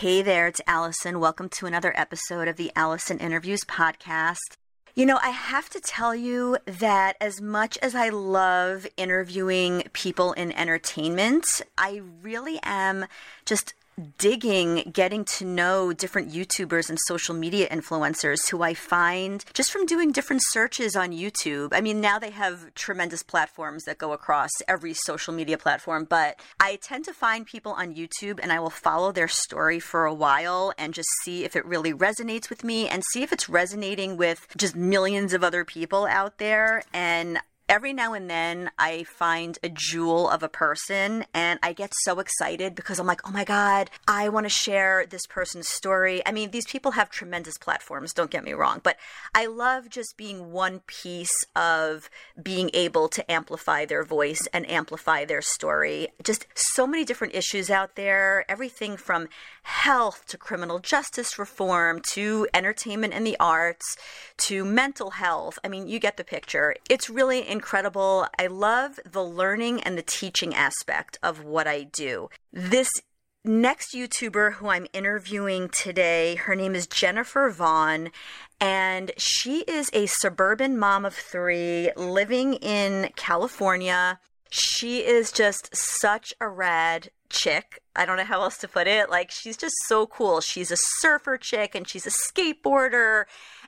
Hey there, it's Allison. Welcome to another episode of the Allison Interviews podcast. You know, I have to tell you that as much as I love interviewing people in entertainment, I really am just digging, getting to know different YouTubers and social media influencers who I find just from doing different searches on YouTube. I mean, now they have tremendous platforms that go across every social media platform, but I tend to find people on YouTube and I will follow their story for a while and just see if it really resonates with me and see if it's resonating with just millions of other people out there. And every now and then I find a jewel of a person and I get so excited because I'm like, oh my God, I want to share this person's story. I mean, these people have tremendous platforms, don't get me wrong, but I love just being one piece of being able to amplify their voice and amplify their story. Just so many different issues out there, everything from health to criminal justice reform to entertainment and the arts to mental health. I mean, you get the picture. It's really incredible. I love the learning and the teaching aspect of what I do. This next YouTuber who I'm interviewing today, her name is Jennifer Vaughan, and she is a suburban mom of three living in California. She is just such a rad chick. I don't know how else to put it. Like, she's just so cool. She's a surfer chick and she's a skateboarder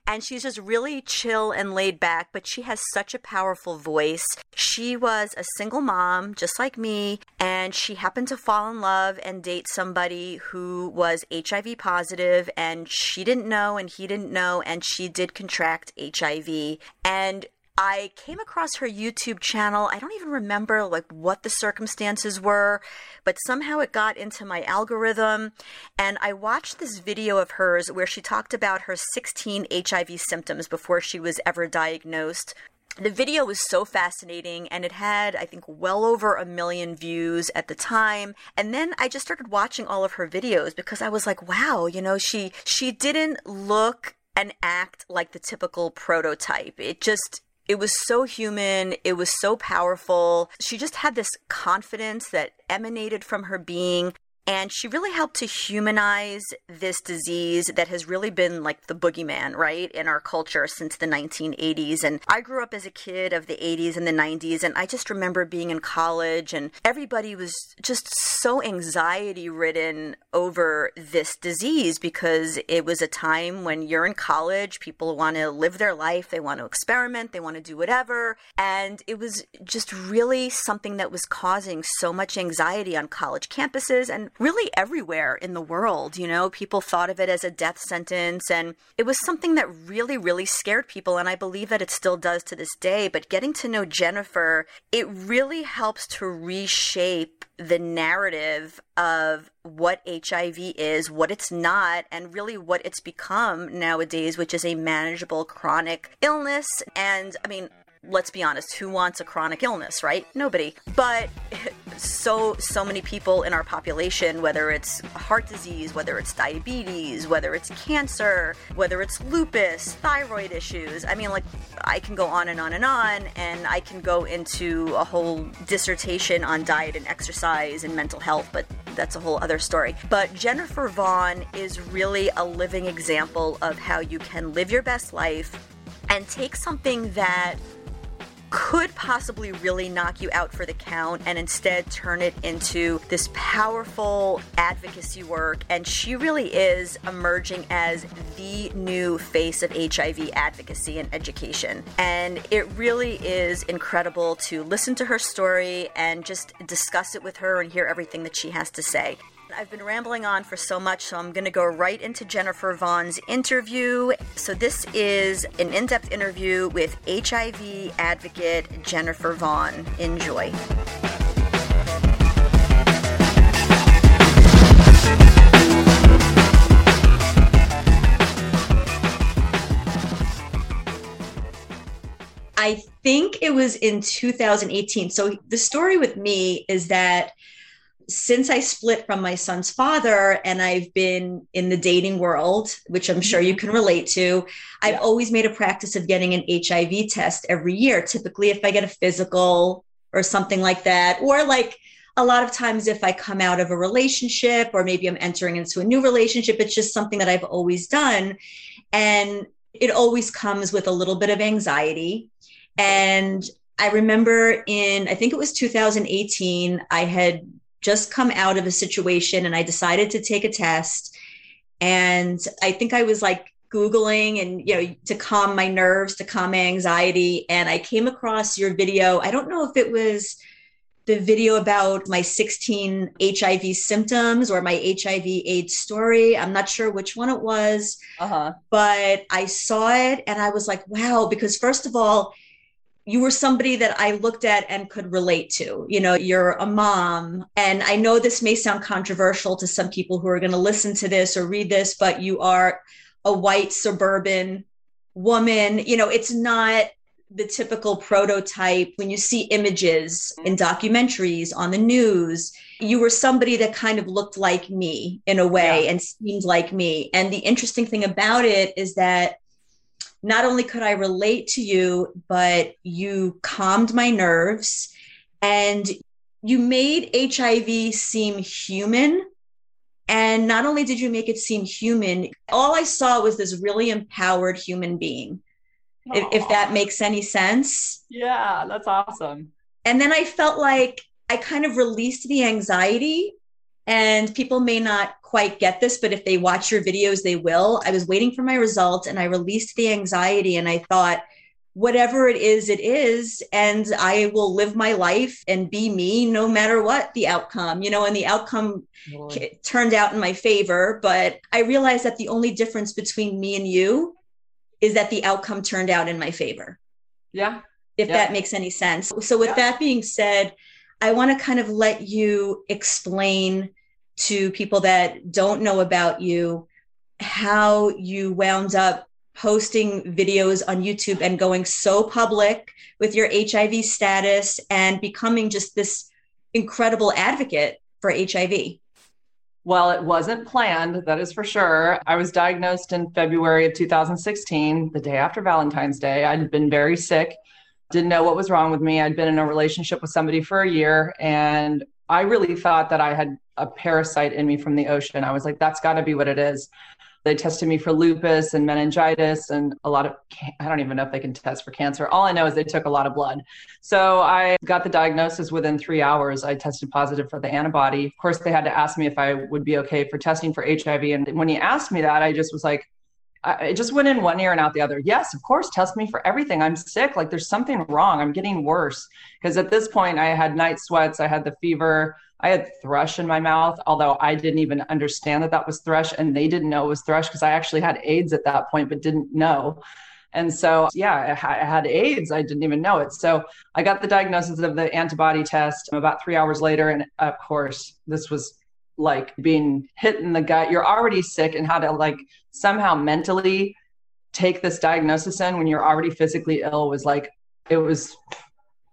and she's just really chill and laid back, but she has such a powerful voice. She was a single mom, just like me, and she happened to fall in love and date somebody who was HIV positive, and she didn't know, and he didn't know, and she did contract HIV. And I came across her YouTube channel. I don't even remember like what the circumstances were, but somehow it got into my algorithm and I watched this video of hers where she talked about her 16 HIV symptoms before she was ever diagnosed the video was so fascinating and it had i think well over a million views at the time and then i just started watching all of her videos because i was like wow you know she she didn't look and act like the typical prototype it just it was so human. It was so powerful. She just had this confidence that emanated from her being. And she really helped to humanize this disease that has really been like the boogeyman, right, in our culture since the 1980s. And I grew up as a kid of the 80s and the 90s, and I just remember being in college, and everybody was just so anxiety ridden over this disease because it was a time when you're in college, people want to live their life, they want to experiment, they want to do whatever. And it was just really something that was causing so much anxiety on college campuses and really everywhere in the world. You know, people thought of it as a death sentence, and it was something that really, really scared people. And I believe that it still does to this day. But getting to know Jennifer, it really helps to reshape the narrative of what HIV is, what it's not, and really what it's become nowadays, which is a manageable chronic illness. And I mean, let's be honest, who wants a chronic illness, right? Nobody. But so so many people in our population, whether it's heart disease, whether it's diabetes, whether it's cancer, whether it's lupus, thyroid issues. I mean, like I can go on and on and on, and I can go into a whole dissertation on diet and exercise and mental health, but that's a whole other story. But Jennifer Vaughan is really a living example of how you can live your best life and take something that could possibly really knock you out for the count and instead turn it into this powerful advocacy work. And she really is emerging as the new face of HIV advocacy and education. And it really is incredible to listen to her story and just discuss it with her and hear everything that she has to say. I've been rambling on for so much, so I'm going to go right into Jennifer Vaughan's interview. So, this is an in depth interview with HIV advocate Jennifer Vaughan. Enjoy. I think it was in 2018. So, the story with me is that since I split from my son's father and I've been in the dating world, which I'm sure you mm-hmm. can relate to, I've yeah. always made a practice of getting an HIV test every year. Typically, if I get a physical or something like that, or like a lot of times if I come out of a relationship or maybe I'm entering into a new relationship, it's just something that I've always done. And it always comes with a little bit of anxiety. And I remember in, I think it was 2018, I had just come out of a situation and I decided to take a test. And I think I was like Googling and, you know, to calm my nerves, to calm my anxiety. And I came across your video. I don't know if it was the video about my 16 HIV symptoms or my HIV AIDS story. I'm not sure which one it was, uh-huh. but I saw it and I was like, wow, because first of all, you were somebody that I looked at and could relate to. You know, you're a mom. And I know this may sound controversial to some people who are going to listen to this or read this, but you are a white suburban woman. You know, it's not the typical prototype when you see images mm-hmm. in documentaries on the news you were somebody that kind of looked like me in a way yeah. and seemed like me and the interesting thing about it is that not only could I relate to you, but you calmed my nerves and you made HIV seem human. And not only did you make it seem human, all I saw was this really empowered human being, if, if that makes any sense. Yeah, that's awesome. And then I felt like I kind of released the anxiety and people may not quite get this, but if they watch your videos, they will. I was waiting for my results and I released the anxiety and I thought, whatever it is, it is. And I will live my life and be me no matter what the outcome, you know, and the outcome turned out in my favor. But I realized that the only difference between me and you is that the outcome turned out in my favor. Yeah. If yeah. that makes any sense. So, with yeah. that being said, I want to kind of let you explain to people that don't know about you how you wound up posting videos on YouTube and going so public with your HIV status and becoming just this incredible advocate for HIV. Well, it wasn't planned, that is for sure. I was diagnosed in February of 2016, the day after Valentine's Day. I'd been very sick didn't know what was wrong with me. I'd been in a relationship with somebody for a year and I really thought that I had a parasite in me from the ocean. I was like, that's got to be what it is. They tested me for lupus and meningitis and a lot of, I don't even know if they can test for cancer. All I know is they took a lot of blood. So I got the diagnosis within three hours. I tested positive for the antibody. Of course, they had to ask me if I would be okay for testing for HIV. And when he asked me that, I just was like, it just went in one ear and out the other. Yes, of course, test me for everything. I'm sick. Like there's something wrong. I'm getting worse. Because at this point, I had night sweats, I had the fever, I had thrush in my mouth, although I didn't even understand that that was thrush and they didn't know it was thrush because I actually had AIDS at that point, but didn't know. And so, yeah, I had AIDS. I didn't even know it. So I got the diagnosis of the antibody test about three hours later. And of course, this was like being hit in the gut. You're already sick and how to like somehow mentally take this diagnosis in when you're already physically ill was like it was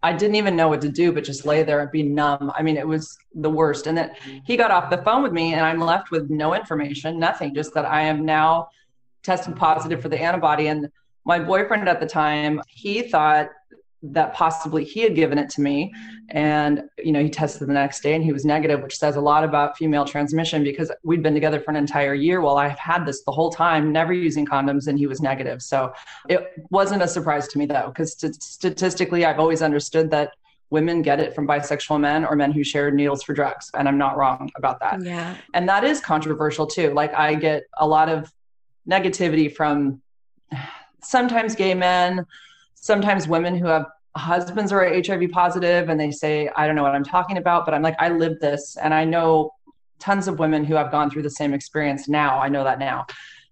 I didn't even know what to do but just lay there and be numb. I mean, it was the worst. And then he got off the phone with me and I'm left with no information, nothing, just that I am now tested positive for the antibody and my boyfriend at the time, he thought that possibly he had given it to me. And you know he tested the next day and he was negative which says a lot about female transmission because we'd been together for an entire year while i've had this the whole time never using condoms and he was negative. So it wasn't a surprise to me though because st- statistically i've always understood that women get it from bisexual men or men who share needles for drugs and i'm not wrong about that. Yeah. And that is controversial too. Like i get a lot of negativity from sometimes gay men sometimes women who have husbands are HIV positive and they say, I don't know what I'm talking about, but I'm like, I live this and I know tons of women who have gone through the same experience now. I know that now.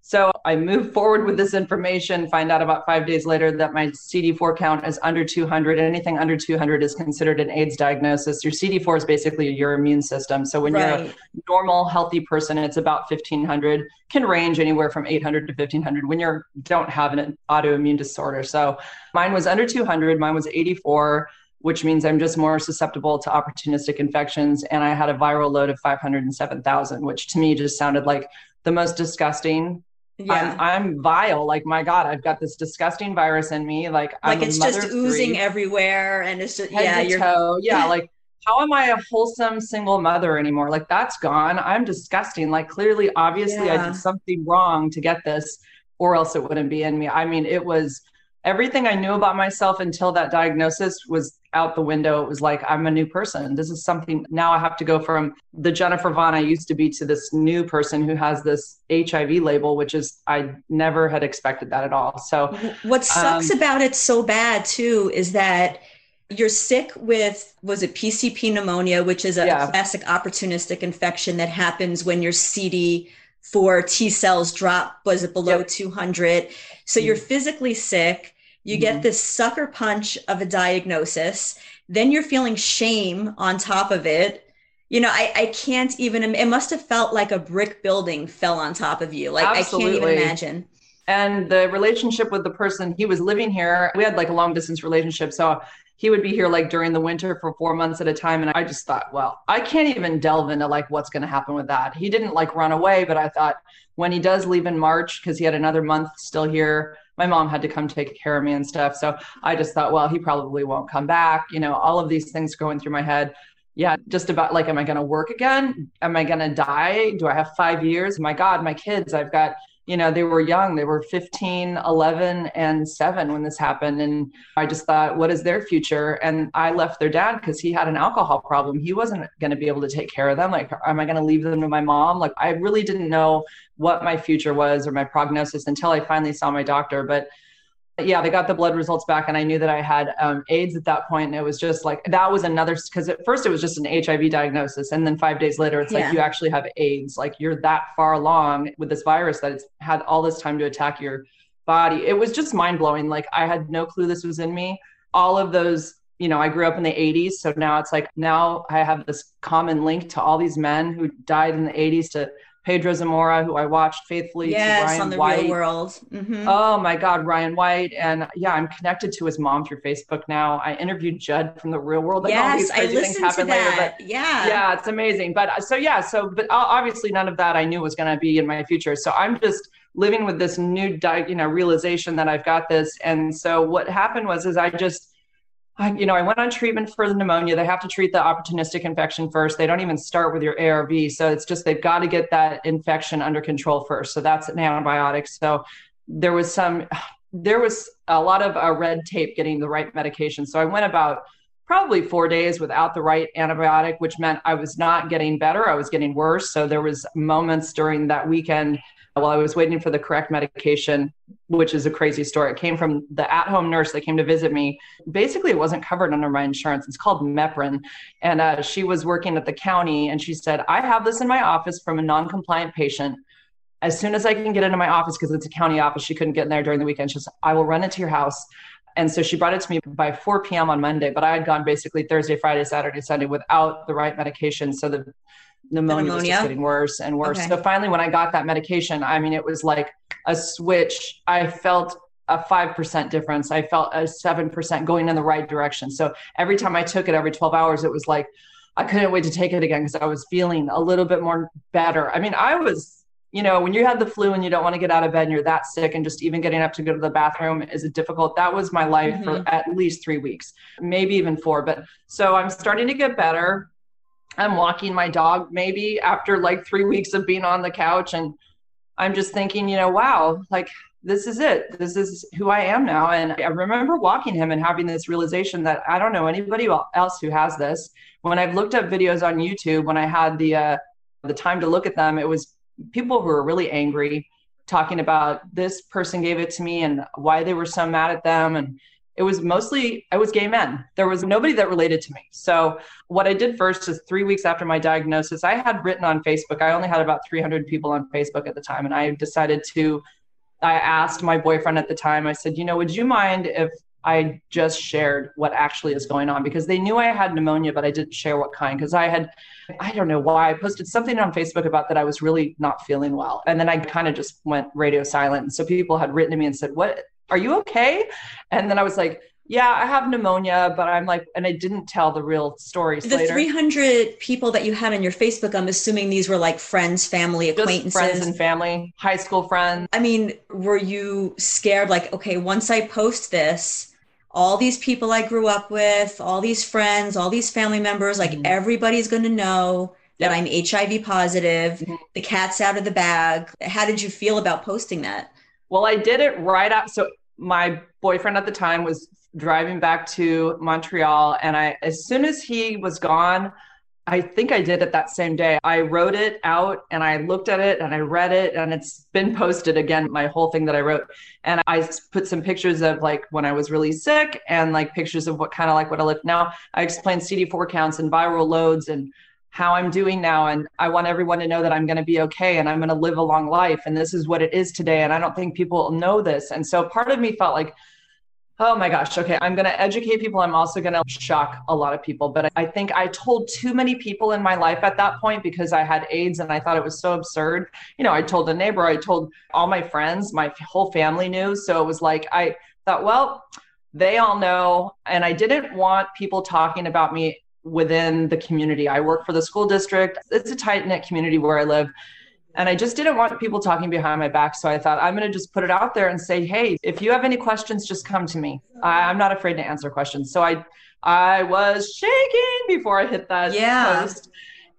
So I move forward with this information, find out about five days later that my CD4 count is under 200. Anything under 200 is considered an AIDS diagnosis. Your CD4 is basically your immune system. So when right. you're a normal, healthy person, it's about 1500, can range anywhere from 800 to 1500 when you don't have an autoimmune disorder. So mine was under 200, mine was 84 which means I'm just more susceptible to opportunistic infections. And I had a viral load of 507,000, which to me just sounded like the most disgusting yeah. I'm, I'm vile. Like, my God, I've got this disgusting virus in me. Like, like I'm it's just oozing everywhere. And it's just, Head yeah, you're, toe. yeah, like how am I a wholesome single mother anymore? Like that's gone. I'm disgusting. Like clearly, obviously, yeah. I did something wrong to get this, or else it wouldn't be in me. I mean, it was everything I knew about myself until that diagnosis was out the window. It was like, I'm a new person. This is something now I have to go from the Jennifer Vaughan I used to be to this new person who has this HIV label, which is, I never had expected that at all. So, what sucks um, about it so bad too is that you're sick with was it PCP pneumonia, which is a yeah. classic opportunistic infection that happens when your CD for T cells drop was it below yep. 200. So mm you're physically sick. You get mm-hmm. this sucker punch of a diagnosis. Then you're feeling shame on top of it. You know, I, I can't even, it must have felt like a brick building fell on top of you. Like, Absolutely. I can't even imagine. And the relationship with the person, he was living here. We had like a long distance relationship. So he would be here like during the winter for four months at a time. And I just thought, well, I can't even delve into like what's going to happen with that. He didn't like run away, but I thought when he does leave in March, because he had another month still here, my mom had to come take care of me and stuff. So I just thought, well, he probably won't come back. You know, all of these things going through my head. Yeah, just about like, am I going to work again? Am I going to die? Do I have five years? My God, my kids, I've got you know they were young. They were 15 11 and 7 when this happened. And i just thought what is their future? And i left their dad because he had an alcohol problem. He wasn't going to be able to take care of them. Like am i going to leave them to my mom? Like i really didn't know what my future was or my prognosis until i finally saw my doctor. But yeah, they got the blood results back, and I knew that I had um, AIDS at that point. And it was just like that was another because at first it was just an HIV diagnosis, and then five days later, it's yeah. like you actually have AIDS. Like you're that far along with this virus that it's had all this time to attack your body. It was just mind blowing. Like I had no clue this was in me. All of those, you know, I grew up in the 80s, so now it's like now I have this common link to all these men who died in the 80s to Pedro Zamora, who I watched faithfully. Yes, Ryan on the White. real world. Mm-hmm. Oh my God, Ryan White. And yeah, I'm connected to his mom through Facebook now. I interviewed Judd from the real world. yes, I listened to that. Later, but yeah. Yeah, it's amazing. But uh, so yeah, so but obviously none of that I knew was going to be in my future. So I'm just living with this new, you know, realization that I've got this. And so what happened was, is I just, I, you know, I went on treatment for the pneumonia. They have to treat the opportunistic infection first. They don't even start with your ARV. So it's just they've got to get that infection under control first. So that's an antibiotic. So there was some, there was a lot of uh, red tape getting the right medication. So I went about probably four days without the right antibiotic, which meant I was not getting better. I was getting worse. So there was moments during that weekend while I was waiting for the correct medication, which is a crazy story. It came from the at home nurse that came to visit me. Basically, it wasn't covered under my insurance. It's called Mepron. And uh, she was working at the county and she said, I have this in my office from a non compliant patient. As soon as I can get into my office, because it's a county office, she couldn't get in there during the weekend. She said, I will run into your house. And so she brought it to me by 4 p.m. on Monday, but I had gone basically Thursday, Friday, Saturday, Sunday without the right medication. So the pneumonia, pneumonia, was just getting worse and worse. Okay. So finally, when I got that medication, I mean, it was like a switch. I felt a 5% difference. I felt a 7% going in the right direction. So every time I took it every 12 hours, it was like, I couldn't wait to take it again because I was feeling a little bit more better. I mean, I was, you know, when you have the flu and you don't want to get out of bed and you're that sick and just even getting up to go to the bathroom is a difficult. That was my life mm-hmm. for at least three weeks, maybe even four. But so I'm starting to get better. I'm walking my dog maybe after like three weeks of being on the couch. And I'm just thinking, you know, wow, like this is it. This is who I am now. And I remember walking him and having this realization that I don't know anybody else who has this. When I've looked up videos on YouTube, when I had the, uh, the time to look at them, it was people who were really angry talking about this person gave it to me and why they were so mad at them. And it was mostly I was gay men. There was nobody that related to me. So what I did first is 3 weeks after my diagnosis, I had written on Facebook. I only had about 300 people on Facebook at the time and I decided to I asked my boyfriend at the time. I said, "You know, would you mind if I just shared what actually is going on because they knew I had pneumonia, but I didn't share what kind because I had, I don't know why, I posted something on Facebook about that I was really not feeling well. And then I kind of just went radio silent. And so people had written to me and said, What are you okay? And then I was like, yeah, I have pneumonia, but I'm like, and I didn't tell the real stories. The later. 300 people that you had on your Facebook, I'm assuming these were like friends, family, acquaintances. Just friends and family, high school friends. I mean, were you scared? Like, okay, once I post this, all these people I grew up with, all these friends, all these family members, like mm-hmm. everybody's going to know that I'm HIV positive. Mm-hmm. The cat's out of the bag. How did you feel about posting that? Well, I did it right up. So my boyfriend at the time was driving back to Montreal, and I, as soon as he was gone, I think I did it that same day. I wrote it out and I looked at it and I read it and it's been posted again, my whole thing that I wrote. And I put some pictures of like when I was really sick and like pictures of what kind of like what I live now. I explained CD4 counts and viral loads and how I'm doing now. And I want everyone to know that I'm going to be okay and I'm going to live a long life. And this is what it is today. And I don't think people know this. And so part of me felt like, oh my gosh, okay, I'm going to educate people. I'm also going to shock a lot of people. But I think I told too many people in my life at that point because I had AIDS and I thought it was so absurd. You know, I told a neighbor, I told all my friends, my whole family knew. So it was like, I thought, well, they all know. And I didn't want people talking about me within the community. I work for the school district. It's a tight knit community where I live. And I just didn't want people talking behind my back. So I thought, I'm going to just put it out there and say, hey, if you have any questions, just come to me. I, am not afraid to answer questions. So I, I was shaking before I hit that yeah. post.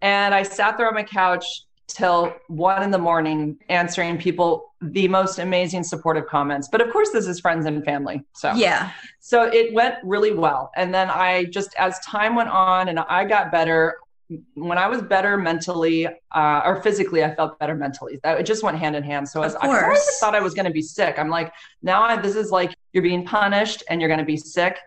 And I sat there on my couch till one in the morning answering people the most amazing supportive comments. But of course this is friends and family so. Yeah. So it went really well. And then i just as time went on and i got better when i was better mentally uh, or physically i felt better mentally. That it just went hand in hand. So as I, thought i was going to be sick i'm like now I, this is like you're being punished and you're going to be sick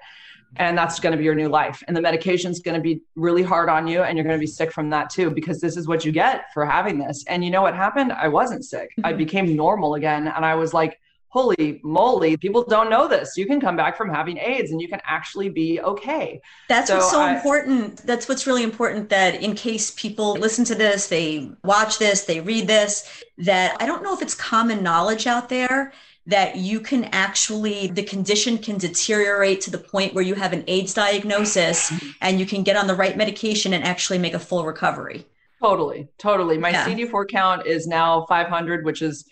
and that's going to be your new life. And the medication is going to be really hard on you and you're going to be sick from that too because this is what you get for having this. And you know what happened? I wasn't sick. Mm-hmm. i became normal again and i was like holy moly people don't know this. You can come back from having aids and you can actually be okay. That's so what's so I, important. That's what's really important that in case people listen to this they watch this they read this that i don't know if it's common knowledge out there that you can actually, the condition can deteriorate to the point where you have an AIDS diagnosis and you can get on the right medication and actually make a full recovery. Totally, totally. My yeah. CD4 count is now 500, which is,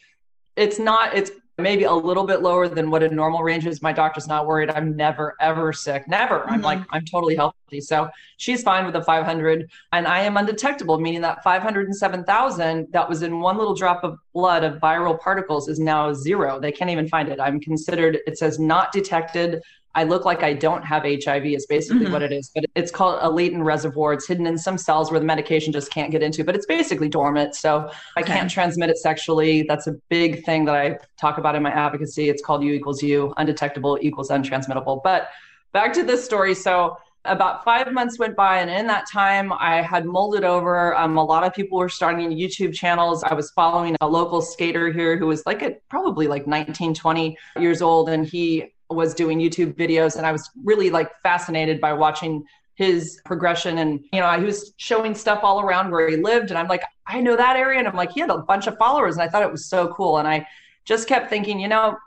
it's not, it's maybe a little bit lower than what a normal range is. My doctor's not worried. I'm never, ever sick. Never. Mm-hmm. I'm like, I'm totally healthy. So she's fine with the 500. And I am undetectable, meaning that 507,000 that was in one little drop of blood of viral particles is now zero. They can't even find it. I'm considered, it says not detected I look like I don't have HIV is basically mm-hmm. what it is. But it's called a latent reservoir. It's hidden in some cells where the medication just can't get into, but it's basically dormant. So I can't transmit it sexually. That's a big thing that I talk about in my advocacy. It's called U equals U, undetectable equals untransmittable. But back to this story. So about five months went by and in that time i had molded over um, a lot of people were starting youtube channels i was following a local skater here who was like a, probably like 19 20 years old and he was doing YouTube videos and I was really like fascinated by watching his progression. And you know he was showing stuff all around where he lived and I'm like I know that area. And I'm like he had a bunch of followers and I thought it was so cool. And I just kept thinking you know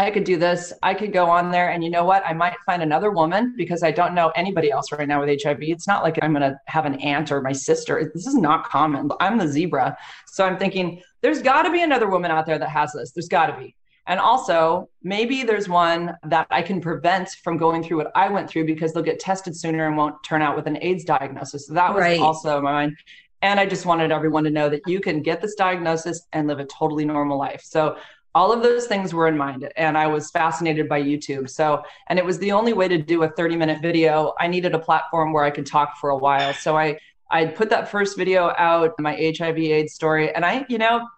I could do this. I could go on there and you know what? I might find another woman because I don't know anybody else right now with HIV it's not like I'm going to have an aunt or my sister. This is not common. I'm the zebra. So I'm thinking there's got to be another woman out there that has this. There's got to be and also, maybe there's one that I can prevent from going through what I went through because they'll get tested sooner and won't turn out with an AIDS diagnosis. So that was right. also my mind. And I just wanted everyone to know that you can get this diagnosis and live a totally normal life. So all of those things were in mind and i was fascinated by youtube so and it was the only way to do a 30 minute video i needed a platform where i could talk for a while so i i put that first video out my hiv aids story and i you know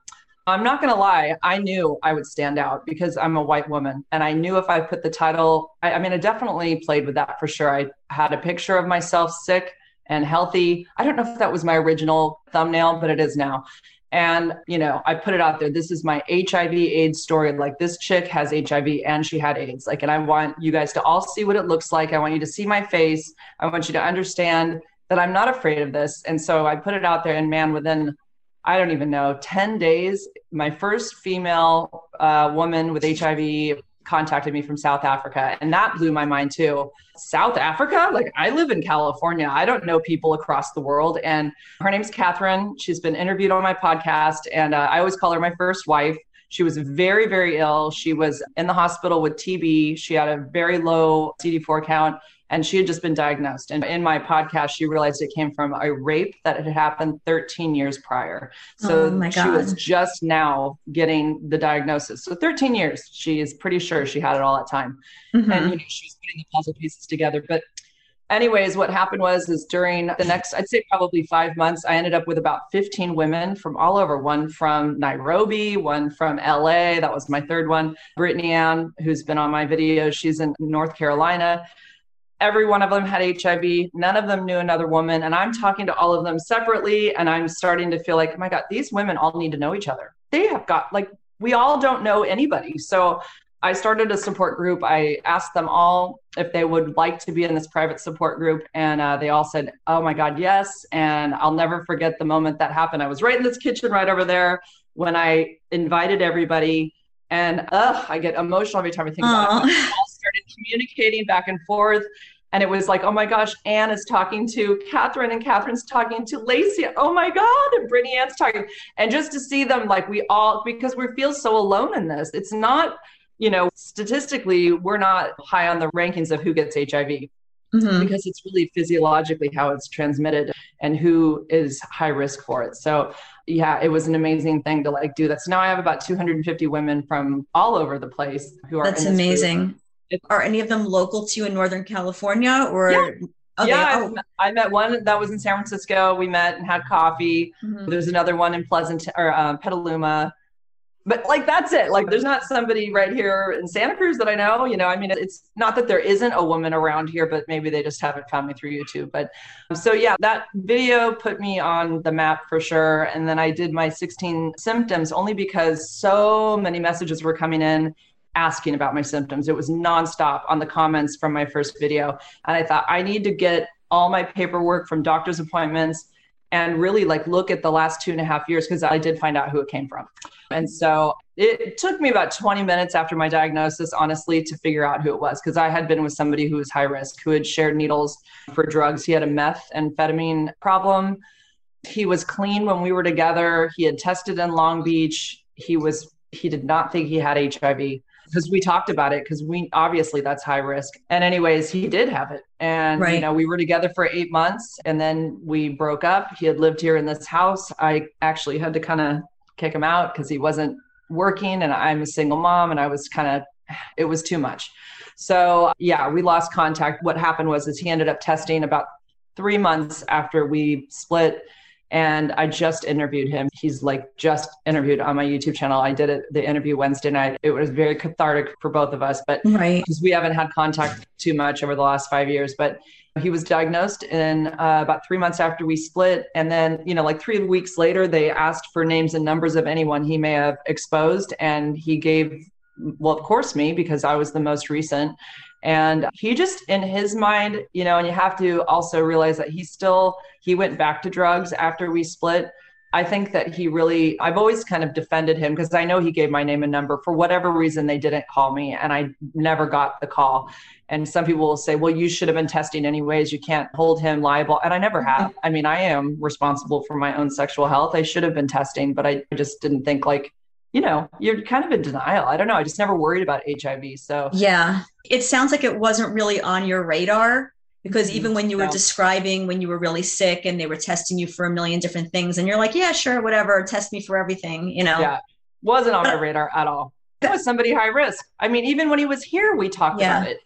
I'm not going to lie. I knew I would stand out because I'm a white woman. And I knew if I put the title, I, I, mean, I definitely played with that for sure. I had a picture of myself sick and healthy. I don't know if that was my original thumbnail, but it is now. And, you know, I put it out there. This is my HIV AIDS story. Like, this chick has HIV and she had AIDS. Like, and I want you guys to all see what it looks like. I want you to see my face. I want you to understand that I'm not afraid of this. And so I put it out there, and man, within I don't even know, 10 days, my first female uh, woman with HIV contacted me from South Africa. And that blew my mind too. South Africa? Like, I live in California. I don't know people across the world. And her name's Catherine. She's been interviewed on my podcast. And uh, I always call her my first wife. She was very, very ill. She was in the hospital with TB. She had a very low CD4 count and she had just been diagnosed. And in my podcast, she realized it came from a rape that had happened 13 years prior. So oh she was just now getting the diagnosis. So 13 years, she is pretty sure she had it all that time. Mm-hmm. And you know, she was putting the puzzle pieces together. But anyways, what happened was is during the next, I'd say probably five months, I ended up with about 15 women from all over. One from Nairobi, one from LA. That was my third one. Brittany Ann, who's been on my videos, she's in North Carolina every one of them had HIV. None of them knew another woman. And I'm talking to all of them separately. And I'm starting to feel like, oh my God, these women all need to know each other. They have got, like, we all don't know anybody. So I started a support group. I asked them all if they would like to be in this private support group. And uh, they all said, oh my God, yes. And I'll never forget the moment that happened. I was right in this kitchen right over there when I invited everybody. And ugh, I get emotional every time I think about it All started communicating back and forth. And it was like, oh my gosh, Anne is talking to Catherine and Catherine's talking to Lacey. Oh my God. And Brittany Ann's talking. And just to see them like we all, because we feel so alone in this. It's not, you know, statistically, we're not high on the rankings of who gets HIV. Mm-hmm. because it's really physiologically how it's transmitted and who is high risk for it. So yeah, it was an amazing thing to like do that. So now I have about 250 women from all over the place who are. That's amazing. Group. Are any of them local to you in Northern California or? Yeah. Okay. Yeah, oh. I met one that was in San Francisco. We met and had coffee. Mm-hmm. There's another one in Pleasant or uh, Petaluma. But like that's it. Like there's not somebody right here in Santa Cruz that I know. You know, I mean, it's not that there isn't a woman around here, but maybe they just haven't found me through YouTube. But so yeah, that video put me on the map for sure. And then I did my 16 symptoms only because so many messages were coming in asking about my symptoms. It was nonstop on the comments from my first video. And I thought, I need to get all my paperwork from doctor's appointments and really like look at the last two and a half years because I did find out who it came from. And so it took me about 20 minutes after my diagnosis, honestly, to figure out who it was because I had been with somebody who was high risk, who had shared needles for drugs. He had a meth amphetamine problem. He was clean when we were together. He had tested in Long Beach. He was he did not think he had HIV because we talked about it because we obviously that's high risk. And anyways, he did have it. And right. you know, we were together for 8 months and then we broke up. He had lived here in this house. I actually had to kind of kick him out cuz he wasn't working and I'm a single mom and I was kind of it was too much. So, yeah, we lost contact. What happened was is he ended up testing about 3 months after we split and I just interviewed him. He's like just interviewed on my YouTube channel. I did it the interview Wednesday night. It was very cathartic for both of us, but right because we haven't had contact too much over the last five years. But he was diagnosed in uh, about three months after we split, and then you know like three weeks later they asked for names and numbers of anyone he may have exposed, and he gave well of course me because I was the most recent and he just, in his mind, you know, and you have to also realize that he still, he went back to drugs after we split. I think that he really, I've always kind of defended him because I know he gave my name and number. For whatever reason, they didn't call me and I never got the call. And some people will say, well, you should have been testing anyways. You can't hold him liable. And I never have. Mm-hmm. I mean, I am responsible for my own sexual health. I should have been testing, but I just didn't think like you know, you're kind of in denial. I don't know. I just never worried about HIV. So, yeah, it sounds like it wasn't really on your radar because mm-hmm. even when you were no. describing when you were really sick and they were testing you for a million different things, and you're like, yeah, sure, whatever, test me for everything, you know? Yeah, wasn't on my radar at all. It was somebody high risk. I mean, even when he was here, we talked yeah. about it.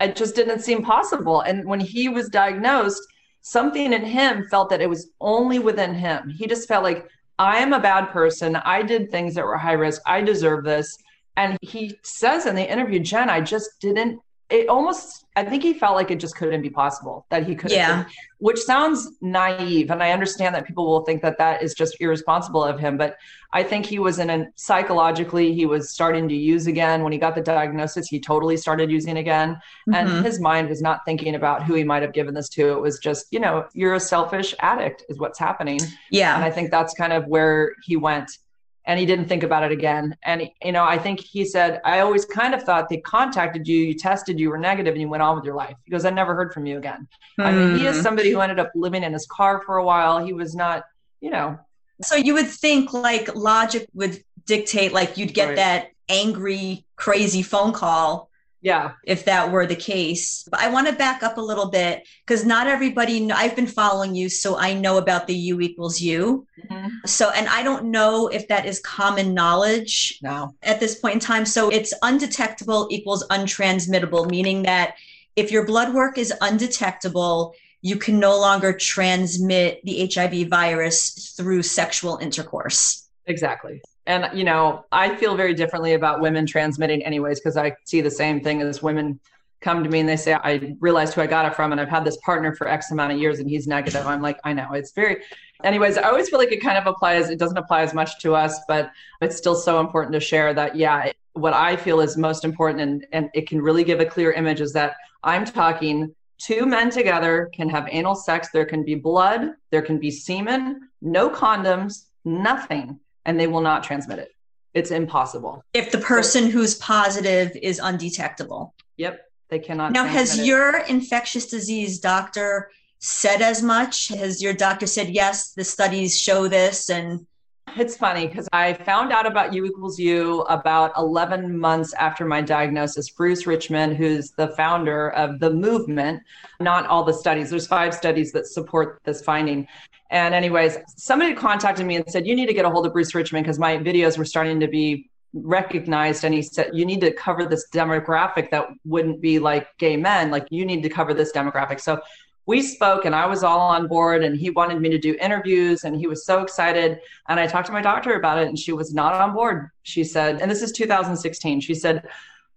It just didn't seem possible. And when he was diagnosed, something in him felt that it was only within him. He just felt like I am a bad person. I did things that were high risk. I deserve this. And he says in the interview, Jen, I just didn't it almost i think he felt like it just couldn't be possible that he could yeah. which sounds naive and i understand that people will think that that is just irresponsible of him but i think he was in a psychologically he was starting to use again. When he got the diagnosis he totally started using again mm-hmm. and his mind was not thinking about who he might have given this to. It was just you know you're a selfish addict is what's happening. Yeah. And i think that's kind of where he went and he didn't think about it again. And you know, I think he said, I always kind of thought they contacted you, you tested, you were negative, and you went on with your life. He goes, I never heard from you again. Mm. I mean, he is hmm. somebody who ended up living in his car for a while. He was not, you know. So you would think like logic would dictate like you'd get right. that angry, crazy phone call. Yeah. If that were the case. But I want to back up a little bit because not everybody, I've been following you, so I know about the U equals U. Mm-hmm. So, and I don't know if that is common knowledge no. at this point in time. So it's undetectable equals untransmittable, meaning that if your blood work is undetectable, you can no longer transmit the HIV virus through sexual intercourse. Exactly. And, you know, I feel very differently about women transmitting, anyways, because I see the same thing as women come to me and they say, I realized who I got it from, and I've had this partner for X amount of years and he's negative. I'm like, I know. It's very, anyways, I always feel like it kind of applies. It doesn't apply as much to us, but it's still so important to share that, yeah, what I feel is most important and, and it can really give a clear image is that I'm talking two men together can have anal sex. There can be blood, there can be semen, no condoms, nothing, and they will not transmit it. It's impossible. If the person so, who's positive is undetectable. Yep, they cannot. Now, has it. your infectious disease doctor said as much? Has your doctor said, yes, the studies show this? And it's funny because I found out about U equals U about 11 months after my diagnosis. Bruce Richman, who's the founder of the movement, not all the studies, there's five studies that support this finding. And, anyways, somebody contacted me and said, You need to get a hold of Bruce Richman because my videos were starting to be recognized and he said you need to cover this demographic that wouldn't be like gay men like you need to cover this demographic so we spoke and I was all on board and he wanted me to do interviews and he was so excited. And I talked to my doctor about it and she was not on board. She said, and this is 2016, she said,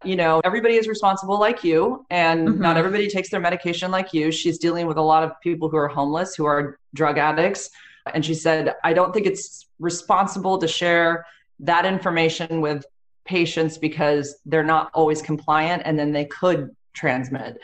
you know, everybody is responsible like you, and mm-hmm. not everybody takes their medication like you. She's dealing with a lot of people who are homeless, who are drug addicts. And she said, I don't think it's responsible to share that information with patients because they're not always compliant and then they could transmit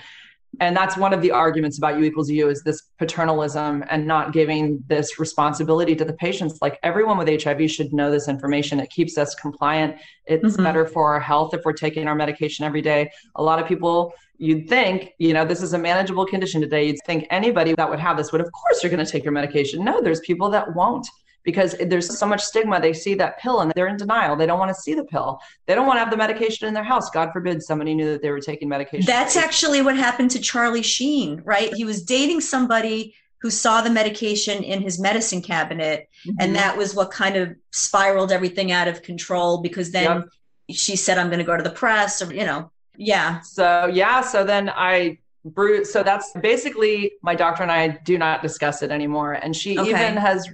and that's one of the arguments about u equals u is this paternalism and not giving this responsibility to the patients. Like everyone with hiv should know this information. It keeps us compliant. It's mm-hmm. better for our health if we're taking our medication every day. A lot of people you'd think you know this is a manageable condition today. You'd think anybody that would have this would of course you're going to take your medication. No there's people that won't because there's so much stigma. They see that pill and they're in denial. They don't want to see the pill. They don't want to have the medication in their house. God forbid somebody knew that they were taking medication. That's actually what happened to Charlie Sheen, right? He was dating somebody who saw the medication in his medicine cabinet. Mm-hmm. And that was what kind of spiraled everything out of control because then yep. she said, I'm going to go to the press or, you know, yeah. So, yeah. So then I Bruce. So that's basically my doctor and I do not discuss it anymore. And she okay. even has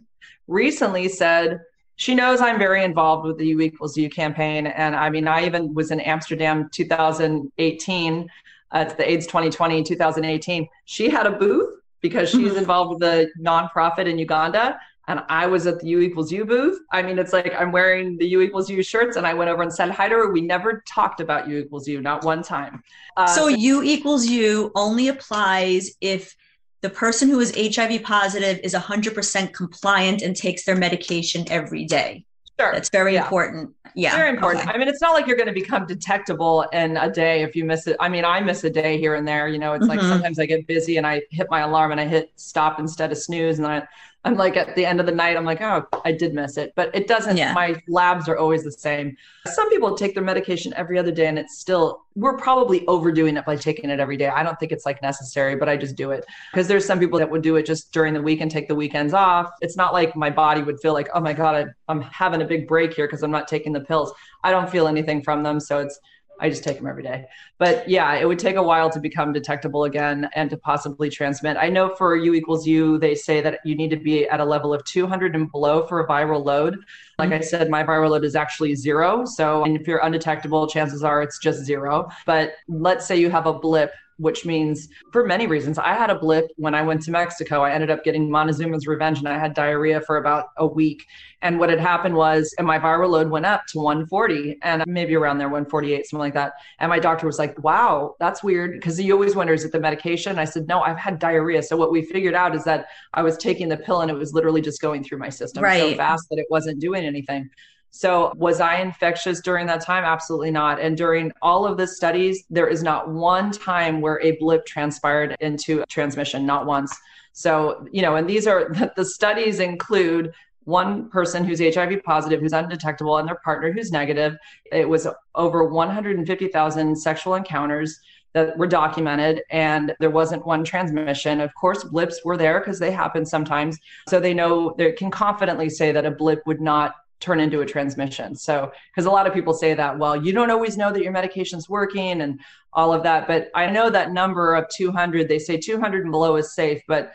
recently said she knows I'm very involved with the U equals U campaign. And I mean, I even was in Amsterdam 2018. Uh, it's the AIDS 2020 2018. She had a booth because she's mm-hmm. involved with the nonprofit in Uganda. And I was at the U equals U booth. I mean, it's like I'm wearing the U equals U shirts, and I went over and said hi to her. We never talked about U equals U, not one time. Uh, so U equals U only applies if the person who is HIV positive is 100% compliant and takes their medication every day. Sure. That's very yeah. important. Yeah. Very important. Okay. I mean, it's not like you're going to become detectable in a day if you miss it. I mean, I miss a day here and there. You know, it's mm-hmm. like sometimes I get busy and I hit my alarm and I hit stop instead of snooze. And then I, I'm like at the end of the night, I'm like, oh, I did miss it. But it doesn't, yeah. my labs are always the same. Some people take their medication every other day and it's still, we're probably overdoing it by taking it every day. I don't think it's like necessary, but I just do it. Because there's some people that would do it just during the week and take the weekends off. It's not like my body would feel like, oh my God, I, I'm having a big break here because I'm not taking the pills. I don't feel anything from them. So it's, I just take them every day. But yeah, it would take a while to become detectable again and to possibly transmit. I know for U equals U, they say that you need to be at a level of 200 and below for a viral load. Like I said, my viral load is actually zero. So if you're undetectable, chances are it's just zero. But let's say you have a blip which means for many reasons. I had a blip when I went to Mexico. I ended up getting Montezuma's revenge and I had diarrhea for about a week. And what had happened was, and my viral load went up to 140 and maybe around there, 148, something like that. And my doctor was like, wow, that's weird. Because he always wonders, is it the medication? I said, no, I've had diarrhea. So what we figured out is that I was taking the pill and it was literally just going through my system right. so fast that it wasn't doing anything. So, was I infectious during that time? Absolutely not. And during all of the studies, there is not one time where a blip transpired into transmission, not once. So, you know, and these are the studies include one person who's HIV positive, who's undetectable, and their partner who's negative. It was over 150,000 sexual encounters that were documented, and there wasn't one transmission. Of course, blips were there because they happen sometimes. So they know they can confidently say that a blip would not turn into a transmission. So, because a lot of people say that, well, you don't always know that your medication's working and all of that. But I know that number of 200, they say 200 and below is safe, but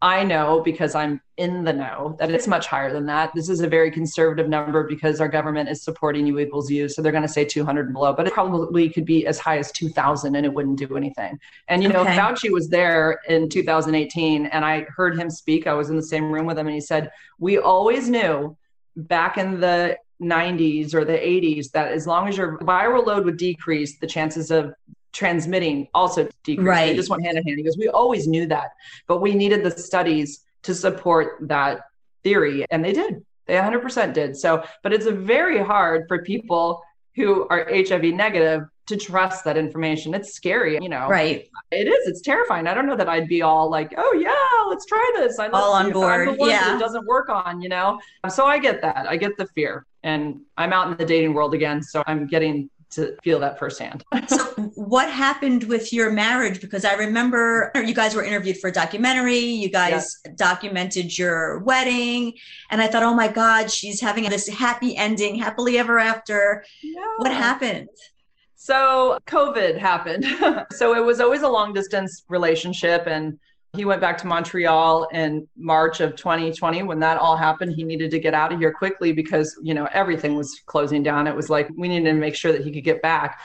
I know because I'm in the know that it's much higher than that. This is a very conservative number because our government is supporting U equals U. So they're going to say 200 and below, but it probably could be as high as 2000 and it wouldn't do anything. And, you know, okay. Fauci was there in 2018 and I heard him speak. I was in the same room with him and he said, We always knew back in the 90s or the 80s that as long as your viral load would decrease, the chances of transmitting also decrease. Right. They just went hand in hand. because We always knew that, but we needed the studies to support that theory. And they did. They 100% did. So, but it's very hard for people who are HIV negative to trust that information. It's scary, you know. Right. It is. It's terrifying. I don't know that I'd be all like, "Oh yeah, let's try this." I all on board. yeah. It doesn't work on, you know. So I get that. I get the fear, and I'm out in the dating world again, so I'm getting to feel that firsthand. so, what happened with your marriage? Because I remember you guys were interviewed for a documentary, you guys documented your wedding, and I thought, oh my God, she's having this happy ending, happily ever after. Yeah. What happened? So, COVID happened. so, it was always a long distance relationship, and he went back to Montreal in March of 2020 when that all happened. He needed to get out of here quickly because, you know, everything was closing down. It was like we needed to make sure that he could get back.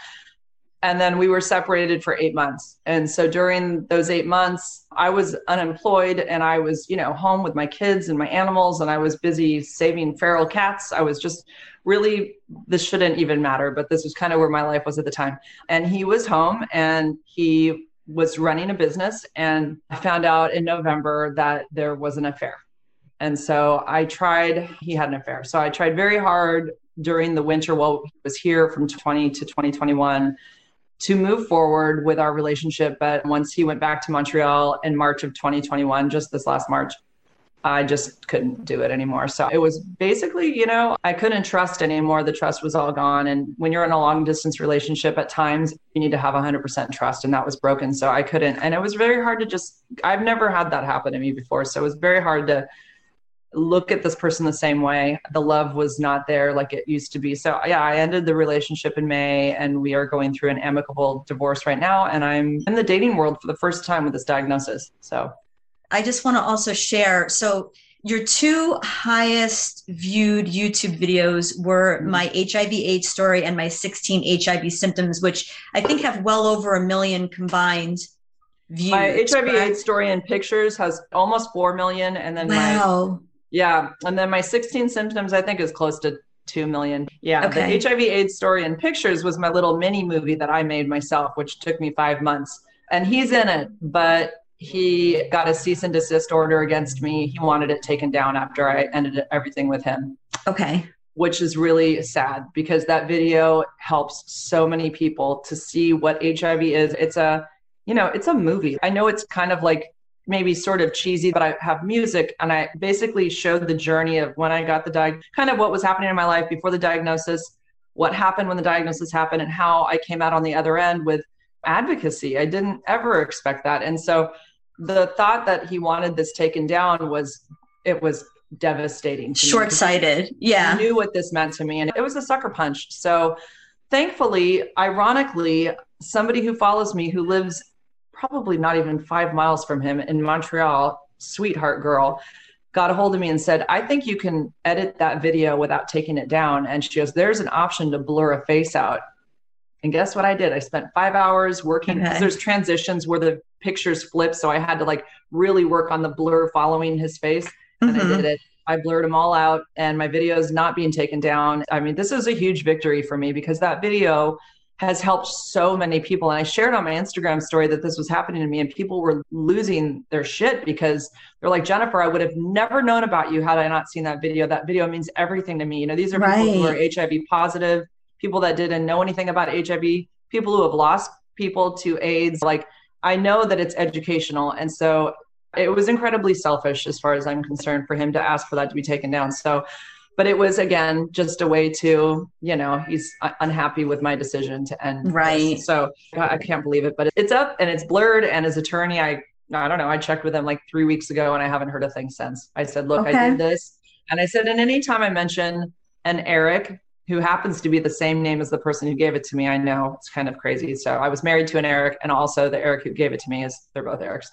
And then we were separated for eight months. And so during those eight months, I was unemployed and I was, you know, home with my kids and my animals and I was busy saving feral cats. I was just really, this shouldn't even matter, but this was kind of where my life was at the time. And he was home and he was running a business and I found out in November that there was an affair. And so I tried, he had an affair. So I tried very hard during the winter while he was here from 20 to 2021 to move forward with our relationship. But once he went back to Montreal in March of 2021, just this last March, I just couldn't do it anymore. So it was basically, you know, I couldn't trust anymore. The trust was all gone. And when you're in a long distance relationship, at times you need to have 100% trust, and that was broken. So I couldn't. And it was very hard to just, I've never had that happen to me before. So it was very hard to look at this person the same way. The love was not there like it used to be. So yeah, I ended the relationship in May and we are going through an amicable divorce right now. And I'm in the dating world for the first time with this diagnosis. So I just want to also share. So, your two highest viewed YouTube videos were mm-hmm. my HIV AIDS story and my 16 HIV symptoms, which I think have well over a million combined views. My HIV AIDS story and pictures has almost 4 million. And then wow. my, yeah. And then my 16 symptoms, I think is close to 2 million. Yeah. Okay. The HIV AIDS story and pictures was my little mini movie that I made myself, which took me five months. And he's in it, but he got a cease and desist order against me. He wanted it taken down after I ended everything with him. Okay. Which is really sad because that video helps so many people to see what HIV is. It's a, you know, it's a movie. I know it's kind of like maybe sort of cheesy, but I have music and I basically showed the journey of when I got the diag, kind of what was happening in my life before the diagnosis, what happened when the diagnosis happened, and how I came out on the other end with advocacy. I didn't ever expect that. And so the thought that he wanted this taken down was it was devastating. Short-sighted. Yeah. I knew what this meant to me and it was a sucker punch. So thankfully, ironically, somebody who follows me who lives probably not even 5 miles from him in Montreal, sweetheart girl, got a hold of me and said, I think you can edit that video without taking it down. And she goes, There's an option to blur a face out. And guess what I did? I spent five hours working because okay. there's transitions where the pictures flip. So I had to like really work on the blur following his face. And mm-hmm. I did it. I blurred them all out and my video is not being taken down. I mean, this is a huge victory for me because that video has helped so many people. And I shared on my Instagram story that this was happening to me, and people were losing their shit because they're like, Jennifer, I would have never known about you had I not seen that video. That video means everything to me. You know, these are right. people who are HIV positive, people that didn't know anything about HIV, people who have lost people to AIDS. Like, I know that it's educational. And so It was incredibly selfish as far as I'm concerned for him to ask for that to be taken down. So, but it was again just a way to, you know, he's unhappy with my decision to end. Right. This. So I can't believe it, but it's up and it's blurred. And as attorney, I, I don't know, I checked with him like three weeks ago and I haven't heard a thing since. I said, look, okay. I did this. And I said, and anytime I mention an Eric who happens to be the same name as the person who gave it to me. I know it's kind of crazy. So I was married to an Eric, and also the Eric who gave it to me is they're both Erics.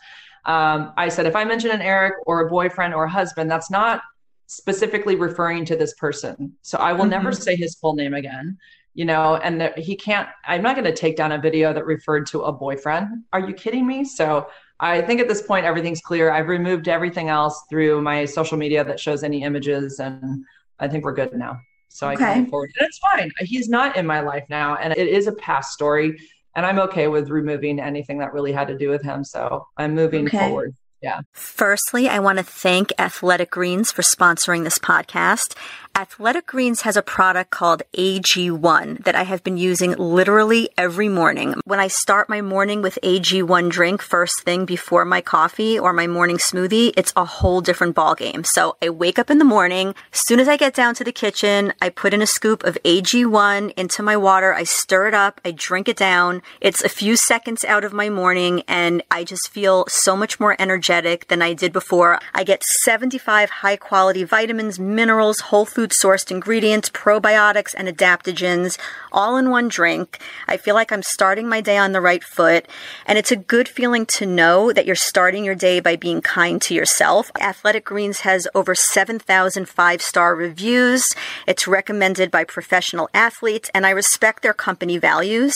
Um, I said, if I mention an Eric or a boyfriend or a husband, that's not specifically referring to this person. So I will mm-hmm. never say his full name again, you know, and that he can't, I'm not going to take down a video that referred to a boyfriend. Are you kidding me? So I think at this point, everything's clear. I've removed everything else through my social media that shows any images, and I think we're good now. So okay. I can move forward. And it's fine. He's not in my life now, and it is a past story and I'm okay with removing anything that really had to do with him. So I'm moving okay. forward. Yeah. Firstly, I want to thank Athletic Greens for sponsoring this podcast. Athletic Greens has a product called AG1 that I have been using literally every morning. When I start my morning with AG1 drink first thing before my coffee or my morning smoothie, it's a whole different ballgame. So I wake up in the morning. As soon as I get down to the kitchen, I put in a scoop of AG1 into my water. I stir it up. I drink it down. It's a few seconds out of my morning and I just feel so much more energetic than I did before. I get 75 high quality vitamins, minerals, whole food food sourced ingredients, probiotics, and adaptogens all in one drink. I feel like I'm starting my day on the right foot. And it's a good feeling to know that you're starting your day by being kind to yourself. Athletic Greens has over 7,000 five star reviews. It's recommended by professional athletes, and I respect their company values.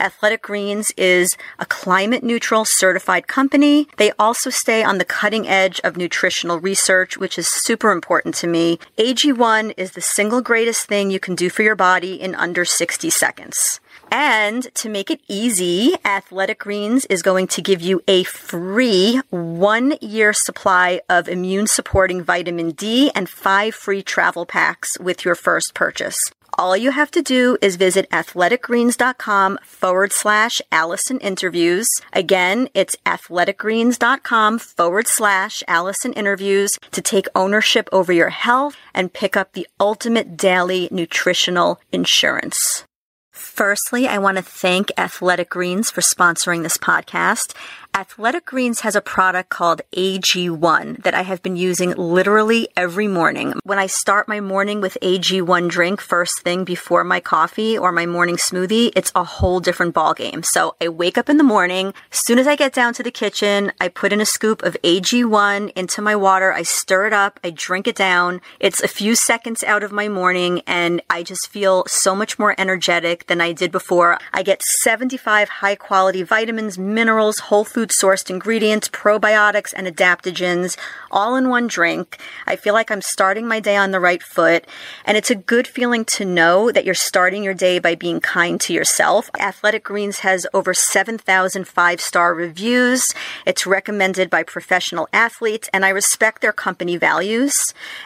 Athletic Greens is a climate neutral certified company. They also stay on the cutting edge of nutritional research, which is super important to me. AG1 one is the single greatest thing you can do for your body in under 60 seconds. And to make it easy, Athletic Greens is going to give you a free one year supply of immune supporting vitamin D and five free travel packs with your first purchase. All you have to do is visit athleticgreens.com forward slash Allison interviews. Again, it's athleticgreens.com forward slash Allison interviews to take ownership over your health and pick up the ultimate daily nutritional insurance. Firstly, I want to thank Athletic Greens for sponsoring this podcast. Athletic Greens has a product called AG1 that I have been using literally every morning. When I start my morning with AG1 drink first thing before my coffee or my morning smoothie, it's a whole different ballgame. So I wake up in the morning. As soon as I get down to the kitchen, I put in a scoop of AG1 into my water. I stir it up. I drink it down. It's a few seconds out of my morning and I just feel so much more energetic than I did before. I get 75 high quality vitamins, minerals, whole food food sourced ingredients, probiotics, and adaptogens all in one drink. I feel like I'm starting my day on the right foot. And it's a good feeling to know that you're starting your day by being kind to yourself. Athletic Greens has over 7,000 five star reviews. It's recommended by professional athletes, and I respect their company values.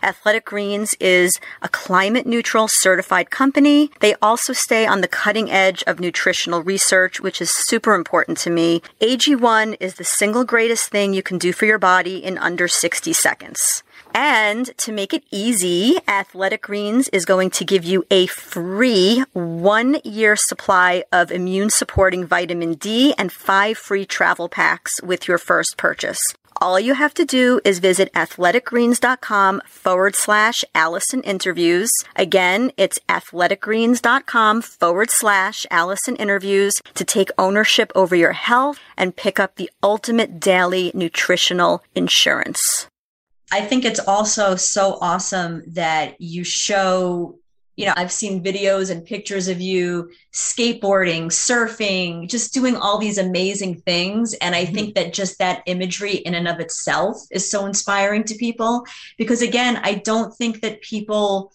Athletic Greens is a climate neutral certified company. They also stay on the cutting edge of nutritional research, which is super important to me. AG1 one is the single greatest thing you can do for your body in under 60 seconds. And to make it easy, Athletic Greens is going to give you a free one year supply of immune supporting vitamin D and five free travel packs with your first purchase. All you have to do is visit athleticgreens.com forward slash Allison interviews. Again, it's athleticgreens.com forward slash Allison interviews to take ownership over your health and pick up the ultimate daily nutritional insurance. I think it's also so awesome that you show you know, I've seen videos and pictures of you skateboarding, surfing, just doing all these amazing things. And I mm-hmm. think that just that imagery in and of itself is so inspiring to people because, again, I don't think that people,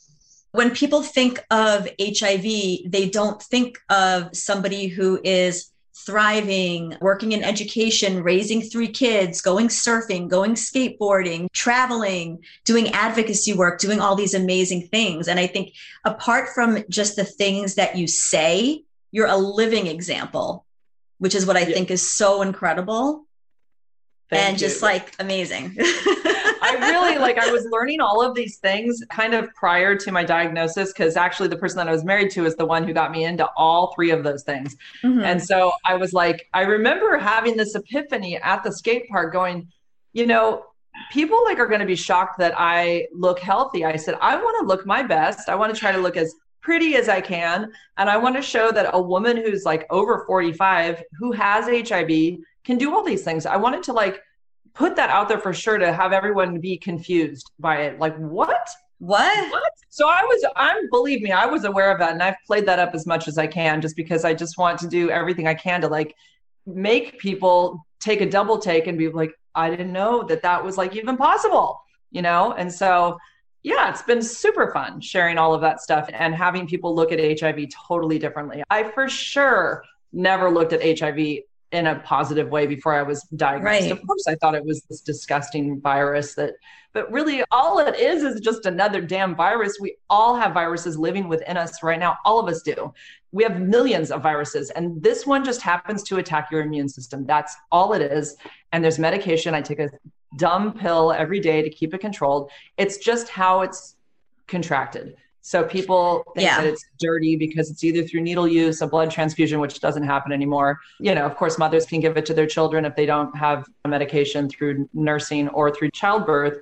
when people think of HIV, they don't think of somebody who is thriving, working in education, raising three kids, going surfing, going skateboarding, traveling, doing advocacy work, doing all these amazing things. And I think apart from just the things that you say, you're a living example, which is what I yeah. think is so incredible. Thank and just like amazing. Really like I was learning all of these things kind of prior to my diagnosis because actually the person that I was married to is the one who got me into all three of those things. Mhm. And so I was like, I remember having this epiphany at the skate park going, you know, people like are going to be shocked that I look healthy. I said, I want to look my best. I want to try to look as pretty as I can. And I want to show that a woman who's like over 45 who has HIV can do all these things. I wanted to like put that out there for sure to have everyone be confused by it. Like, what? what? What? So I was, I'm, believe me, I was aware of that. And I've played that up as much as I can just because I just want to do everything I can to like make people take a double take and be like, I didn't know that that was like even possible, you know? And so, yeah, it's been super fun sharing all of that stuff and having people look at HIV totally differently. I for sure never looked at HIV in a positive way before I was diagnosed. Right. Of course, I thought it was this disgusting virus that, but really all it is is just another damn virus. We all have viruses living within us right now. All of us do. We have millions of viruses, and this one just happens to attack your immune system. That's all it is. And there's medication. I take a dumb pill every day to keep it controlled. It's just how it's contracted. So people think Yeah. that it's dirty because it's either through needle use, a blood transfusion, which doesn't happen anymore. You know, of course, mothers can give it to their children if they don't have a medication through nursing or through childbirth.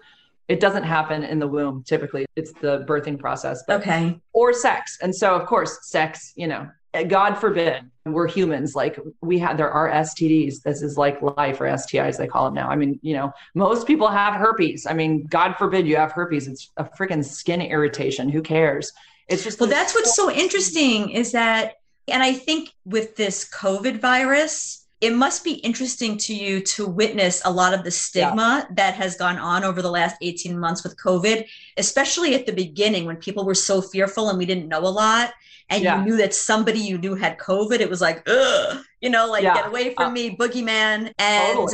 It doesn't happen in the womb typically. It's the birthing process. But Okay. or sex. And so, of course, sex, you know, Uh, God forbid, we're humans. Like we have, there are STDs. This is like life or STIs, they call them now. I mean, you know, most people have herpes. I mean, God forbid you have herpes. It's a freaking skin irritation. Who cares? It's just, Well, that's what's so interesting is that, and I think with this COVID virus, it must be interesting to you to witness a lot of the stigma that has gone on over the last 18 months with COVID, especially at the beginning when people were so fearful and we didn't know a lot. And Yeah. you knew that somebody you knew had COVID. It was like, ugh, you know, like Yeah. get away from Uh, me, boogeyman. And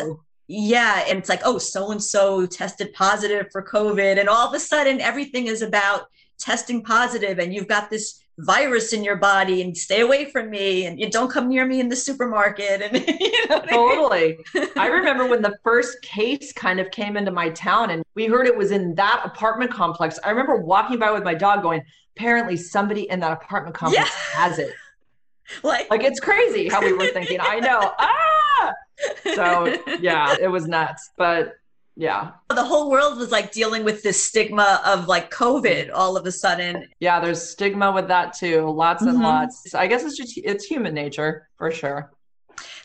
yeah, and it's like, oh, so and so tested positive for COVID, and all of a sudden everything is about testing positive, and you've got this virus in your body, and stay away from me, and you don't come near me in the supermarket, and you know, what I mean? totally. I remember when the first case kind of came into my town and we heard it was in that apartment complex. I remember walking by with my dog going, apparently somebody in that apartment complex has it. like, Like it's crazy how we were thinking. I know. Ah! So yeah, it was nuts. But yeah. the whole world was like dealing with this stigma of like COVID all of a sudden. Yeah, there's stigma with that too. Lots and Mhm. lots. I guess it's just it's human nature for sure.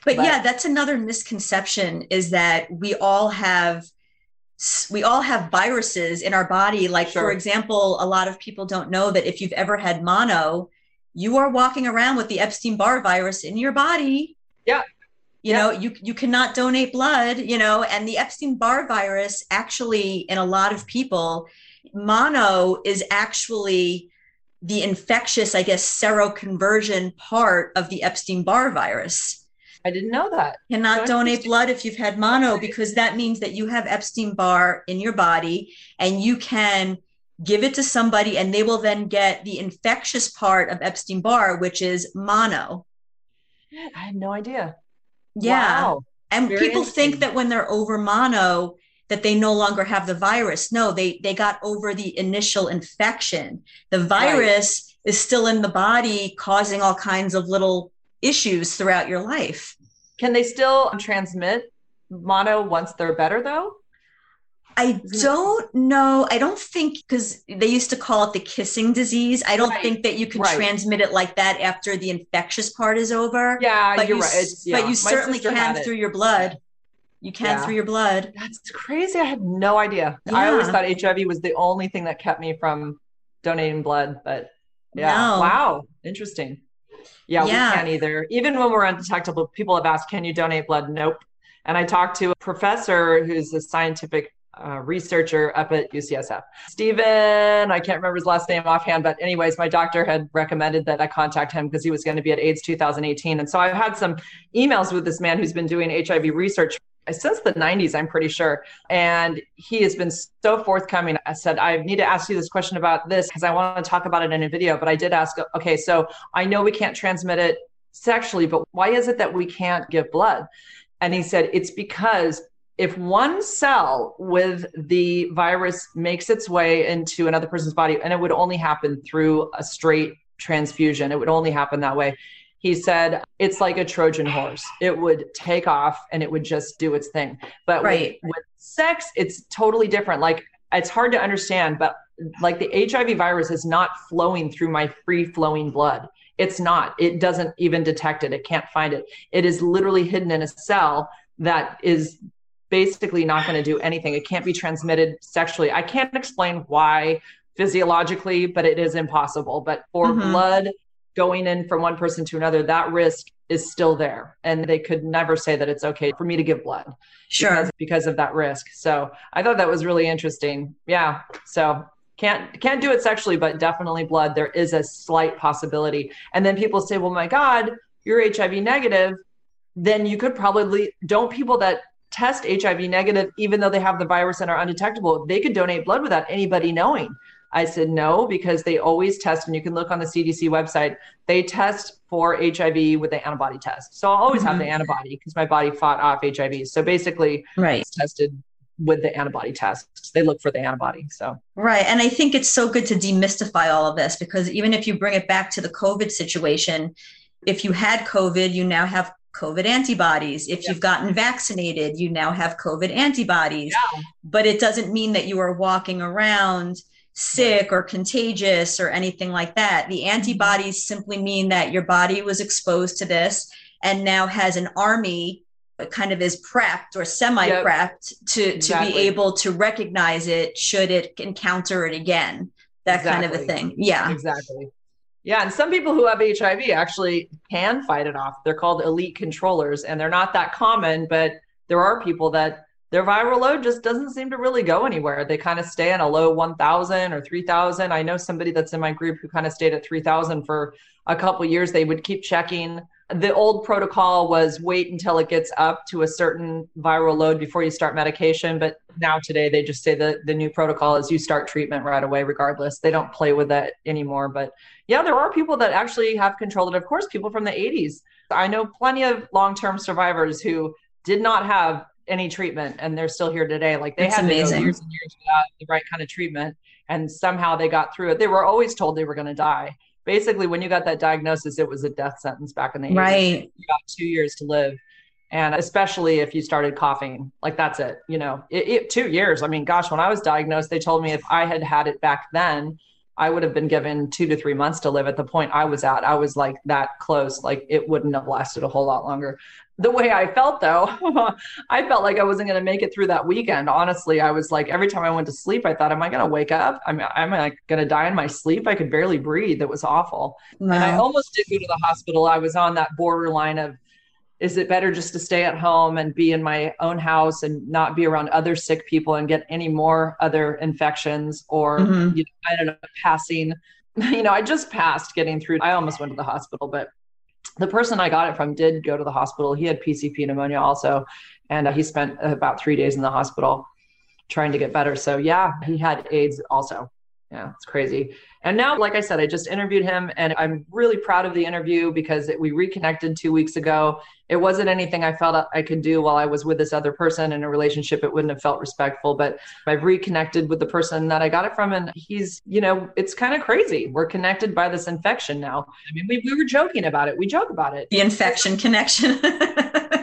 But, But- yeah, that's another misconception is that we all have we all have viruses in our body. Like for example, a lot of people don't know that if you've ever had mono, you are walking around with the Epstein-Barr virus in your body. Yeah. You Yeah. know, you you cannot donate blood, you know, and the Epstein-Barr virus actually in a lot of people mono is actually the infectious, I guess, seroconversion part of the Epstein-Barr virus I didn't know that. cannot So donate blood if you've had mono because that means that you have Epstein Barr in your body and you can give it to somebody and they will then get the infectious part of Epstein Barr, which is mono. I had no idea. Yeah. Wow. And Very people think that when they're over mono, that they no longer have the virus. No, they they got over the initial infection. The virus is still in the body causing all kinds of little issues throughout your life. Can they still transmit mono once they're better though? I don't know. I don't think because they used to call it the kissing disease. I don't Right. think that you can Right. transmit it like that after the infectious part is over. Yeah, but you're you, right. yeah. but you My certainly can through your blood. You can Yeah. through your blood. That's crazy. I had no idea. I always thought HIV was the only thing that kept me from donating blood, but yeah. No. Wow. Interesting. Yeah, Yeah. we can't either. Even when we're undetectable, people have asked, can you donate blood? Nope. And I talked to a professor who's a scientific uh, researcher up at UCSF. Stephen, I can't remember his last name offhand, but anyways, my doctor had recommended that I contact him because he was going to be at AIDS 2018. And so I've had some emails with this man who's been doing HIV research since the 90s, I'm pretty sure. And he has been so forthcoming. I said, I need to ask you this question about this because I want to talk about it in a video. But I did ask, okay, so I know we can't transmit it sexually, but why is it that we can't give blood? And he said, it's because if one cell with the virus makes its way into another person's body, and it would only happen through a straight transfusion, it would only happen that way. He said it's like a Trojan horse. It would take off and it would just do its thing. But right. with, with sex, it's totally different. Like it's hard to understand, but like the HIV virus is not flowing through my free flowing blood. It's not. It doesn't even detect it. It can't find it. It is literally hidden in a cell that is basically not going to do anything. It can't be transmitted sexually. I can't explain why physiologically, but it is impossible. But for mm-hmm. blood going in from one person to another, that risk is still there. And they could never say that it's okay for me to give blood. Sure. Because, because of that risk. So I thought that was really interesting. Yeah. So can't can't do it sexually, but definitely blood. There is a slight possibility. And then people say, Well, my God, you're HIV negative. Then you could probably don't people that test HIV negative, even though they have the virus and are undetectable, they could donate blood without anybody knowing. I said no, because they always test, and you can look on the CDC website, they test for HIV with the antibody test. So I'll always mm-hmm. have the mm-hmm. antibody because my body fought off HIV. So basically, right. it's tested with the antibody tests. They look for the antibody. So right. And I think it's so good to demystify all of this because even if you bring it back to the COVID situation, if you had COVID, you now have COVID antibodies. If you've gotten vaccinated, you now have COVID antibodies. Yeah. But it doesn't mean that you are walking around sick or contagious or anything like that. The mm-hmm. antibodies simply mean that your body was exposed to this and now has an army uh, kind of is prepped or semi prepped yep. to, to exactly. be able to recognize it should it encounter it again. That exactly. kind of a thing. Yeah. Exactly. Yeah, and some people who have HIV actually can fight it off. They're called elite controllers, and they're not that common, but there are people that their viral load just doesn't seem to really go anywhere. They kind of stay in a low 1,000 or 3,000. I know somebody that's in my group who kind of stayed at 3,000 for a couple years. They would keep checking. The old protocol was wait until it gets up to a certain viral load before you start medication. But now today they just say that the new protocol is you start treatment right away, regardless. They don't play with that anymore. But yeah, there are people that actually have controlled it. Of course, people from the 80s. I know plenty of long term survivors who did not have any treatment and they're still here today. Like they it's had amazing. years and years without the right kind of treatment. And somehow they got through it. They were always told they were going to die. Basically, when you got that diagnosis, it was a death sentence back in the 80s. Right. You got two years to live and especially if you started coughing like that's it you know it, it, two years i mean gosh when i was diagnosed they told me if i had had it back then i would have been given two to three months to live at the point i was at. I was like that close like it wouldn't have lasted a whole lot longer. The way i felt though i felt like i wasn't going to make it through that weekend. Honestly i was like every time i went to sleep i thought am i going to wake up? I'm, am i going to die in my sleep? I could barely breathe. It was awful. Wow. and i almost did go to the hospital. I was on that borderline of is it better just to stay at home and be in my own house and not be around other sick people and get any more other infections or mm-hmm. you know, i don't know passing? You know i just passed getting through. I almost went to the hospital but the person i got it from did go to the hospital. He had pcp pneumonia also and uh, he spent about three days in the hospital trying to get better. So yeah he had aids also. Yeah it's crazy and now, like I said, I just interviewed him and I'm really proud of the interview because it, we reconnected two weeks ago. It wasn't anything I felt I could do while I was with this other person in a relationship. It wouldn't have felt respectful, but I've reconnected with the person that I got it from. And he's, you know, it's kind of crazy. We're connected by this infection now. I mean, we, we were joking about it. We joke about it. The infection connection.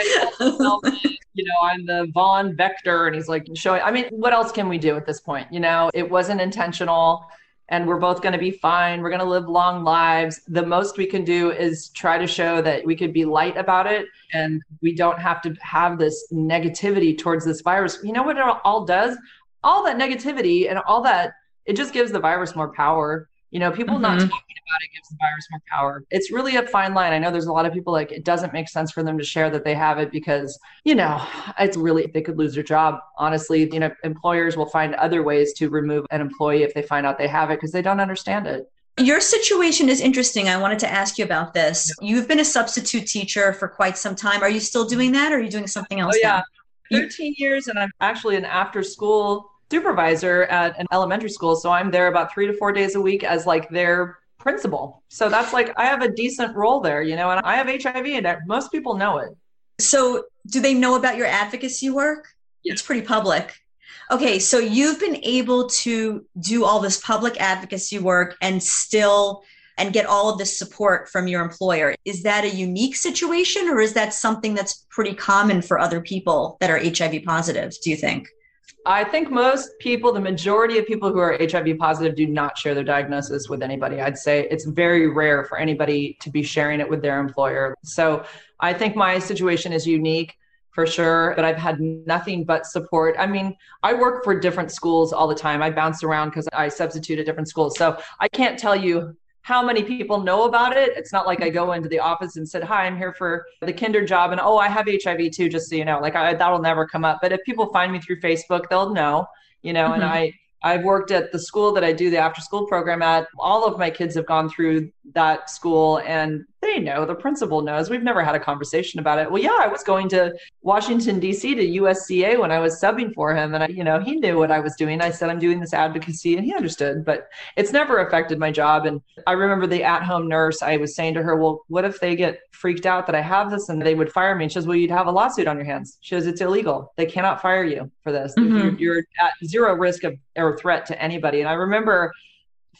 yeah, you know, I'm the Vaughan Vector. And he's like showing, I mean, what else can we do at this point? You know, it wasn't intentional and we're both going to be fine. We're going to live long lives. The most we can do is try to show that we could be light about it and we don't have to have this negativity towards this virus. You know what it all does? All that negativity and all that, it just gives the virus more power. You know, people mm-hmm. not talking about it gives the virus more power. It's really a fine line. I know there's a lot of people like it doesn't make sense for them to share that they have it because, you know, it's really they could lose their job. Honestly, you know, employers will find other ways to remove an employee if they find out they have it because they don't understand it. Your situation is interesting. I wanted to ask you about this. You've been a substitute teacher for quite some time. Are you still doing that or are you doing something else? Oh, yeah. Now? 13 years, and I'm actually an after school supervisor at an elementary school. So I'm there about three to four days a week as like their principal. So that's like I have a decent role there, you know, and I have HIV and most people know it. So, do they know about your advocacy work? It's pretty public. Okay, so you've been able to do all this public advocacy work and still and get all of this support from your employer. Is that a unique situation or is that something that's pretty common for other people that are HIV positive, do you think? I think most people, the majority of people who are HIV positive, do not share their diagnosis with anybody. I'd say it's very rare for anybody to be sharing it with their employer. So I think my situation is unique for sure, but I've had nothing but support. I mean, I work for different schools all the time. I bounce around because I substitute at different schools. So I can't tell you how many people know about it. It's not like I go into the office and said, "Hi, I'm here for the kinder job," and oh, I have HIV too, just so you know. Like I, that'll never come up. But if people find me through Facebook, they'll know, you know. Mm-hmm. And I I've worked at the school that I do the after school program at. All of my kids have gone through that school and they know, the principal knows. We've never had a conversation about it. Well, yeah, I was going to Washington, D.C. to USCA when I was subbing for him. And, I, you know, he knew what I was doing. I said, I'm doing this advocacy and he understood, but it's never affected my job. And I remember the at home nurse, I was saying to her, well, what if they get freaked out that I have this and they would fire me? And she says, well, you'd have a lawsuit on your hands. She says, it's illegal. They cannot fire you for this. Mm-hmm. You're, you're at zero risk of or threat to anybody. And I remember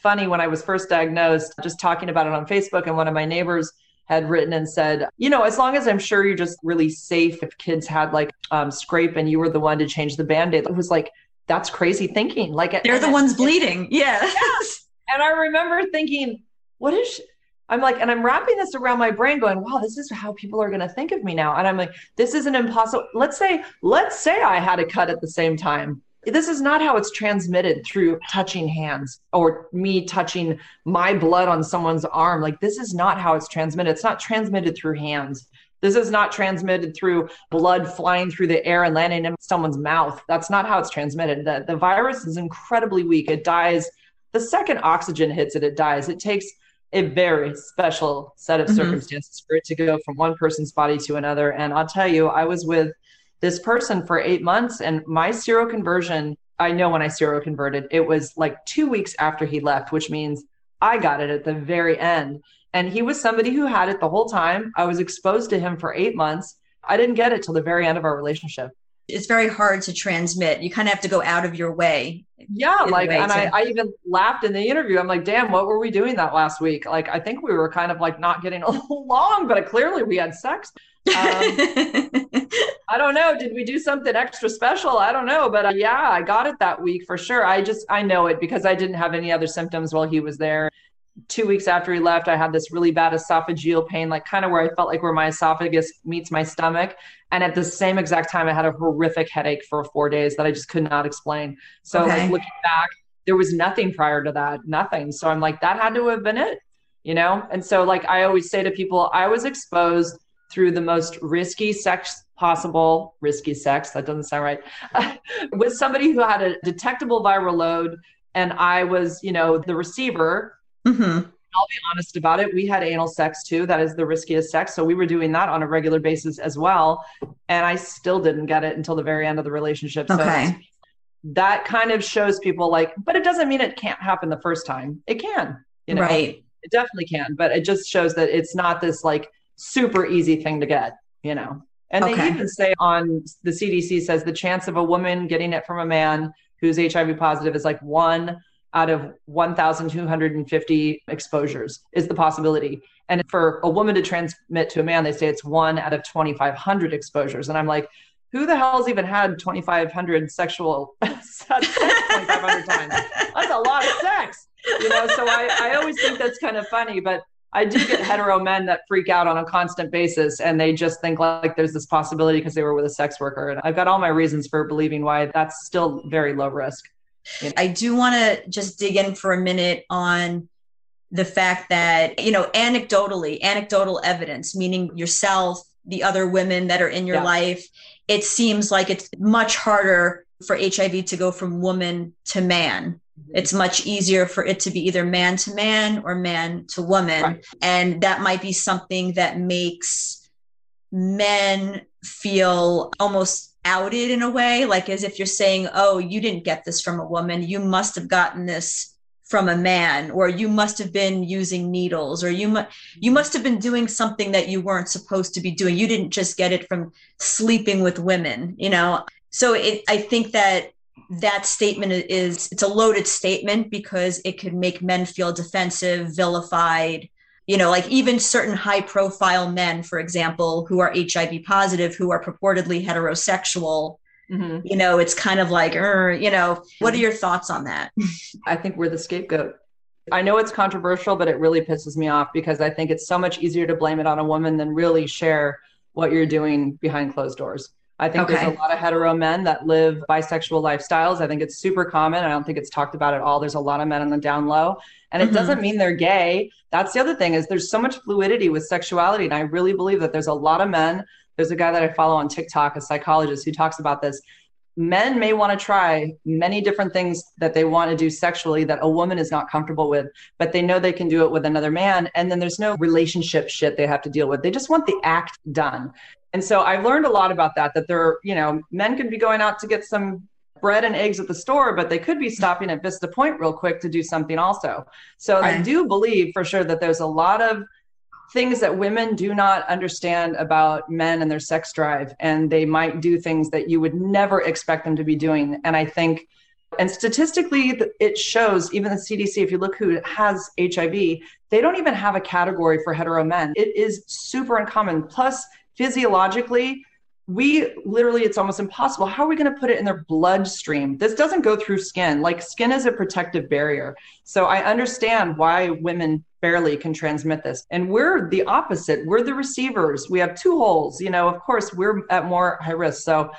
funny when I was first diagnosed, just talking about it on Facebook, and one of my neighbors had written and said, you know, as long as I'm sure you're just really safe if kids had like um, scrape and you were the one to change the band aid, it was like, that's crazy thinking. Like, they're the ones bleeding. Yeah. yes. And I remember thinking, what is, she? I'm like, and I'm wrapping this around my brain going, wow, this is how people are going to think of me now. And I'm like, this is an impossible. Let's say, let's say I had a cut at the same time this is not how it's transmitted through touching hands or me touching my blood on someone's arm. Like, this is not how it's transmitted. It's not transmitted through hands. This is not transmitted through blood flying through the air and landing in someone's mouth. That's not how it's transmitted. The, the virus is incredibly weak. It dies the second oxygen hits it, it dies. It takes a very special set of mm-hmm. circumstances for it to go from one person's body to another. And I'll tell you, I was with this person for eight months. And my seroconversion, I know when I seroconverted, it was like two weeks after he left, which means I got it at the very end. And he was somebody who had it the whole time. I was exposed to him for eight months. I didn't get it till the very end of our relationship. It's very hard to transmit. You kind of have to go out of your way. Yeah, like, and to... I, I even laughed in the interview. I'm like, damn, what were we doing that last week? Like, I think we were kind of like not getting along, but clearly we had sex. Um, I don't know. Did we do something extra special? I don't know. But uh, yeah, I got it that week for sure. I just, I know it because I didn't have any other symptoms while he was there. Two weeks after he left, I had this really bad esophageal pain, like kind of where I felt like where my esophagus meets my stomach. And at the same exact time, I had a horrific headache for four days that I just could not explain. So, okay. like, looking back, there was nothing prior to that, nothing. So I'm like, that had to have been it, you know? And so, like, I always say to people, I was exposed through the most risky sex possible, risky sex, that doesn't sound right, with somebody who had a detectable viral load. And I was, you know, the receiver. Mm-hmm. I'll be honest about it. We had anal sex too. That is the riskiest sex. So we were doing that on a regular basis as well. And I still didn't get it until the very end of the relationship. So okay. that kind of shows people like, but it doesn't mean it can't happen the first time. It can, you know, right. it definitely can. But it just shows that it's not this like super easy thing to get, you know. And okay. they even say on the CDC says the chance of a woman getting it from a man who's HIV positive is like one out of 1,250 exposures is the possibility. And for a woman to transmit to a man, they say it's one out of 2,500 exposures. And I'm like, who the hell's even had 2,500 sexual sex 2,500 times? That's a lot of sex, you know. So I, I always think that's kind of funny, but I do get hetero men that freak out on a constant basis and they just think like there's this possibility because they were with a sex worker. And I've got all my reasons for believing why that's still very low risk. You know? I do want to just dig in for a minute on the fact that, you know, anecdotally, anecdotal evidence, meaning yourself, the other women that are in your yeah. life, it seems like it's much harder for HIV to go from woman to man. Mm-hmm. It's much easier for it to be either man to man or man to woman. Right. And that might be something that makes men feel almost outed in a way, like as if you're saying, oh, you didn't get this from a woman. You must have gotten this from a man or you must have been using needles or you mu- you mm-hmm. must have been doing something that you weren't supposed to be doing you didn't just get it from sleeping with women you know so it, i think that that statement is it's a loaded statement because it could make men feel defensive vilified you know like even certain high profile men for example who are hiv positive who are purportedly heterosexual mm-hmm. you know it's kind of like you know. What are your thoughts on that? I think we're the scapegoat. I know it's controversial but it really pisses me off because i think it's so much easier to blame it on a woman than really share what you're doing behind closed doors I think okay. there's a lot of hetero men that live bisexual lifestyles. I think it's super common. I don't think it's talked about at all. There's a lot of men on the down low. And it mm-hmm. doesn't mean they're gay. That's the other thing is there's so much fluidity with sexuality. And I really believe that there's a lot of men. There's a guy that I follow on TikTok, a psychologist who talks about this. Men may want to try many different things that they want to do sexually that a woman is not comfortable with, but they know they can do it with another man. And then there's no relationship shit they have to deal with. They just want the act done. And so I've learned a lot about that, that there, you know, men could be going out to get some bread and eggs at the store, but they could be stopping at Vista Point real quick to do something also. So right. I do believe for sure that there's a lot of things that women do not understand about men and their sex drive. And they might do things that you would never expect them to be doing. And I think, and statistically, it shows even the CDC, if you look who has HIV, they don't even have a category for hetero men. It is super uncommon. Plus, physiologically, we literally, it's almost impossible. How are we going to put it in their bloodstream? This doesn't go through skin. Like skin is a protective barrier. So I understand why women barely can transmit this. And we're the opposite. We're the receivers. We have two holes. You know, of course, we're at more high risk. So,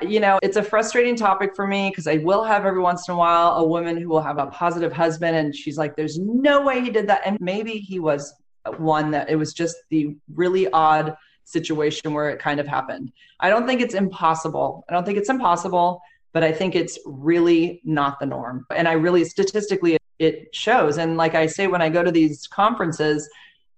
you know, it's a frustrating topic for me because I will have every once in a while a woman who will have a positive husband and she's like, there's no way he did that. And maybe he was one that it was just the really odd situation where it kind of happened. I don't think it's impossible. I don't think it's impossible, but I think it's really not the norm. And I really statistically it shows. And like I say when I go to these conferences,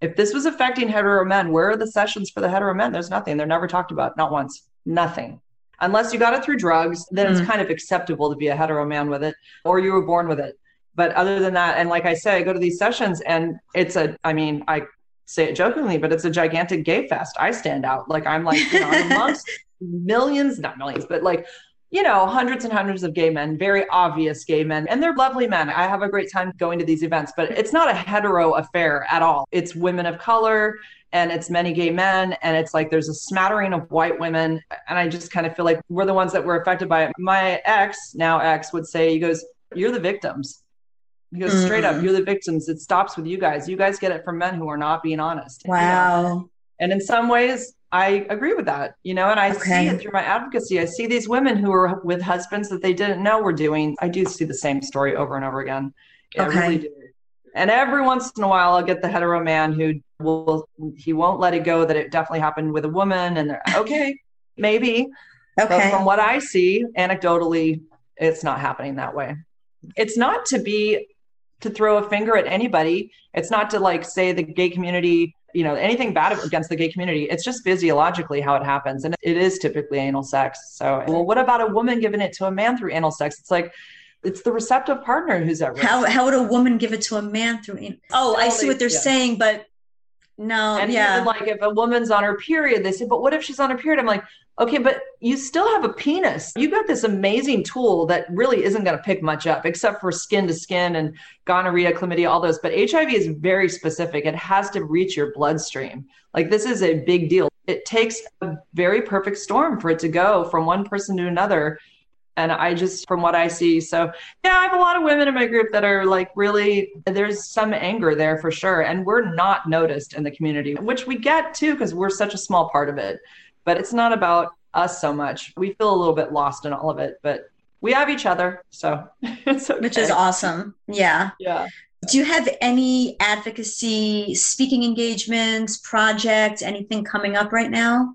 if this was affecting hetero men, where are the sessions for the hetero men? There's nothing. They're never talked about, not once. Nothing. Unless you got it through drugs, then mm. it's kind of acceptable to be a hetero man with it, or you were born with it. But other than that, and like I say, I go to these sessions and it's a, I mean, I say it jokingly, but it's a gigantic gay fest. I stand out. Like I'm like, you know, amongst millions, not millions, but like, you know, hundreds and hundreds of gay men, very obvious gay men, and they're lovely men. I have a great time going to these events, but it's not a hetero affair at all. It's women of color and it's many gay men and it's like there's a smattering of white women and i just kind of feel like we're the ones that were affected by it my ex now ex would say he goes you're the victims because mm. straight up, mm. you're the victims. It stops with you guys. You guys get it from men who are not being honest. Wow. You know? And in some ways, I agree with that, you know, and I okay. see it through my advocacy. I see these women who are with husbands that they didn't know were doing. I do see the same story over and over again. Yeah, okay. I really do. And every once in a while, I'll get the hetero man who will, he won't let it go that it definitely happened with a woman. And they're okay, maybe. Okay. But from what I see, anecdotally, it's not happening that way. It's not to be to throw a finger at anybody. It's not to like say the gay community, you know, anything bad against the gay community. It's just physiologically how it happens. And it is typically anal sex. So, well, what about a woman giving it to a man through anal sex? It's like, it's the receptive partner who's at risk. How, how would a woman give it to a man through anal? Oh, I see what they're yeah. saying, but no, and yeah. even like if a woman's on her period, they say, but what if she's on her period? I'm like, okay, but you still have a penis. You got this amazing tool that really isn't going to pick much up except for skin to skin and gonorrhea, chlamydia, all those. But HIV is very specific. It has to reach your bloodstream. Like this is a big deal. It takes a very perfect storm for it to go from one person to another and I just, from what I see, so yeah, I have a lot of women in my group that are like really, there's some anger there for sure. And we're not noticed in the community, which we get too, because we're such a small part of it. But it's not about us so much. We feel a little bit lost in all of it, but we have each other. So it's okay. Which is awesome. Yeah. Yeah. Do you have any advocacy speaking engagements, projects, anything coming up right now?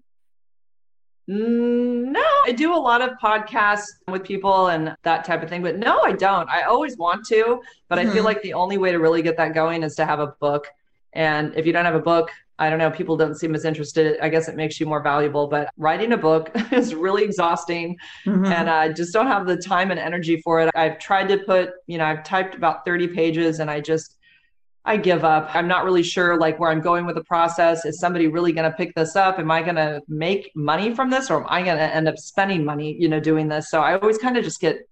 Mm, no, I do a lot of podcasts with people and that type of thing, but no, I don't. I always want to, but mm-hmm. I feel mm-hmm. like the only way to really get that going is to have a book And if you don't have a book, I don't know, people don't seem as interested. I guess it makes you more valuable, but writing a book is really exhausting mm-hmm. and I just don't have the time and energy for it. I've tried to put, you know, I've typed about 30 pages and I just, I give up. I'm not really sure like where I'm going with the process. Is somebody really going to pick this up? Am I going to make money from this or am I going to end up spending money, you know, doing this? So I always kind of just get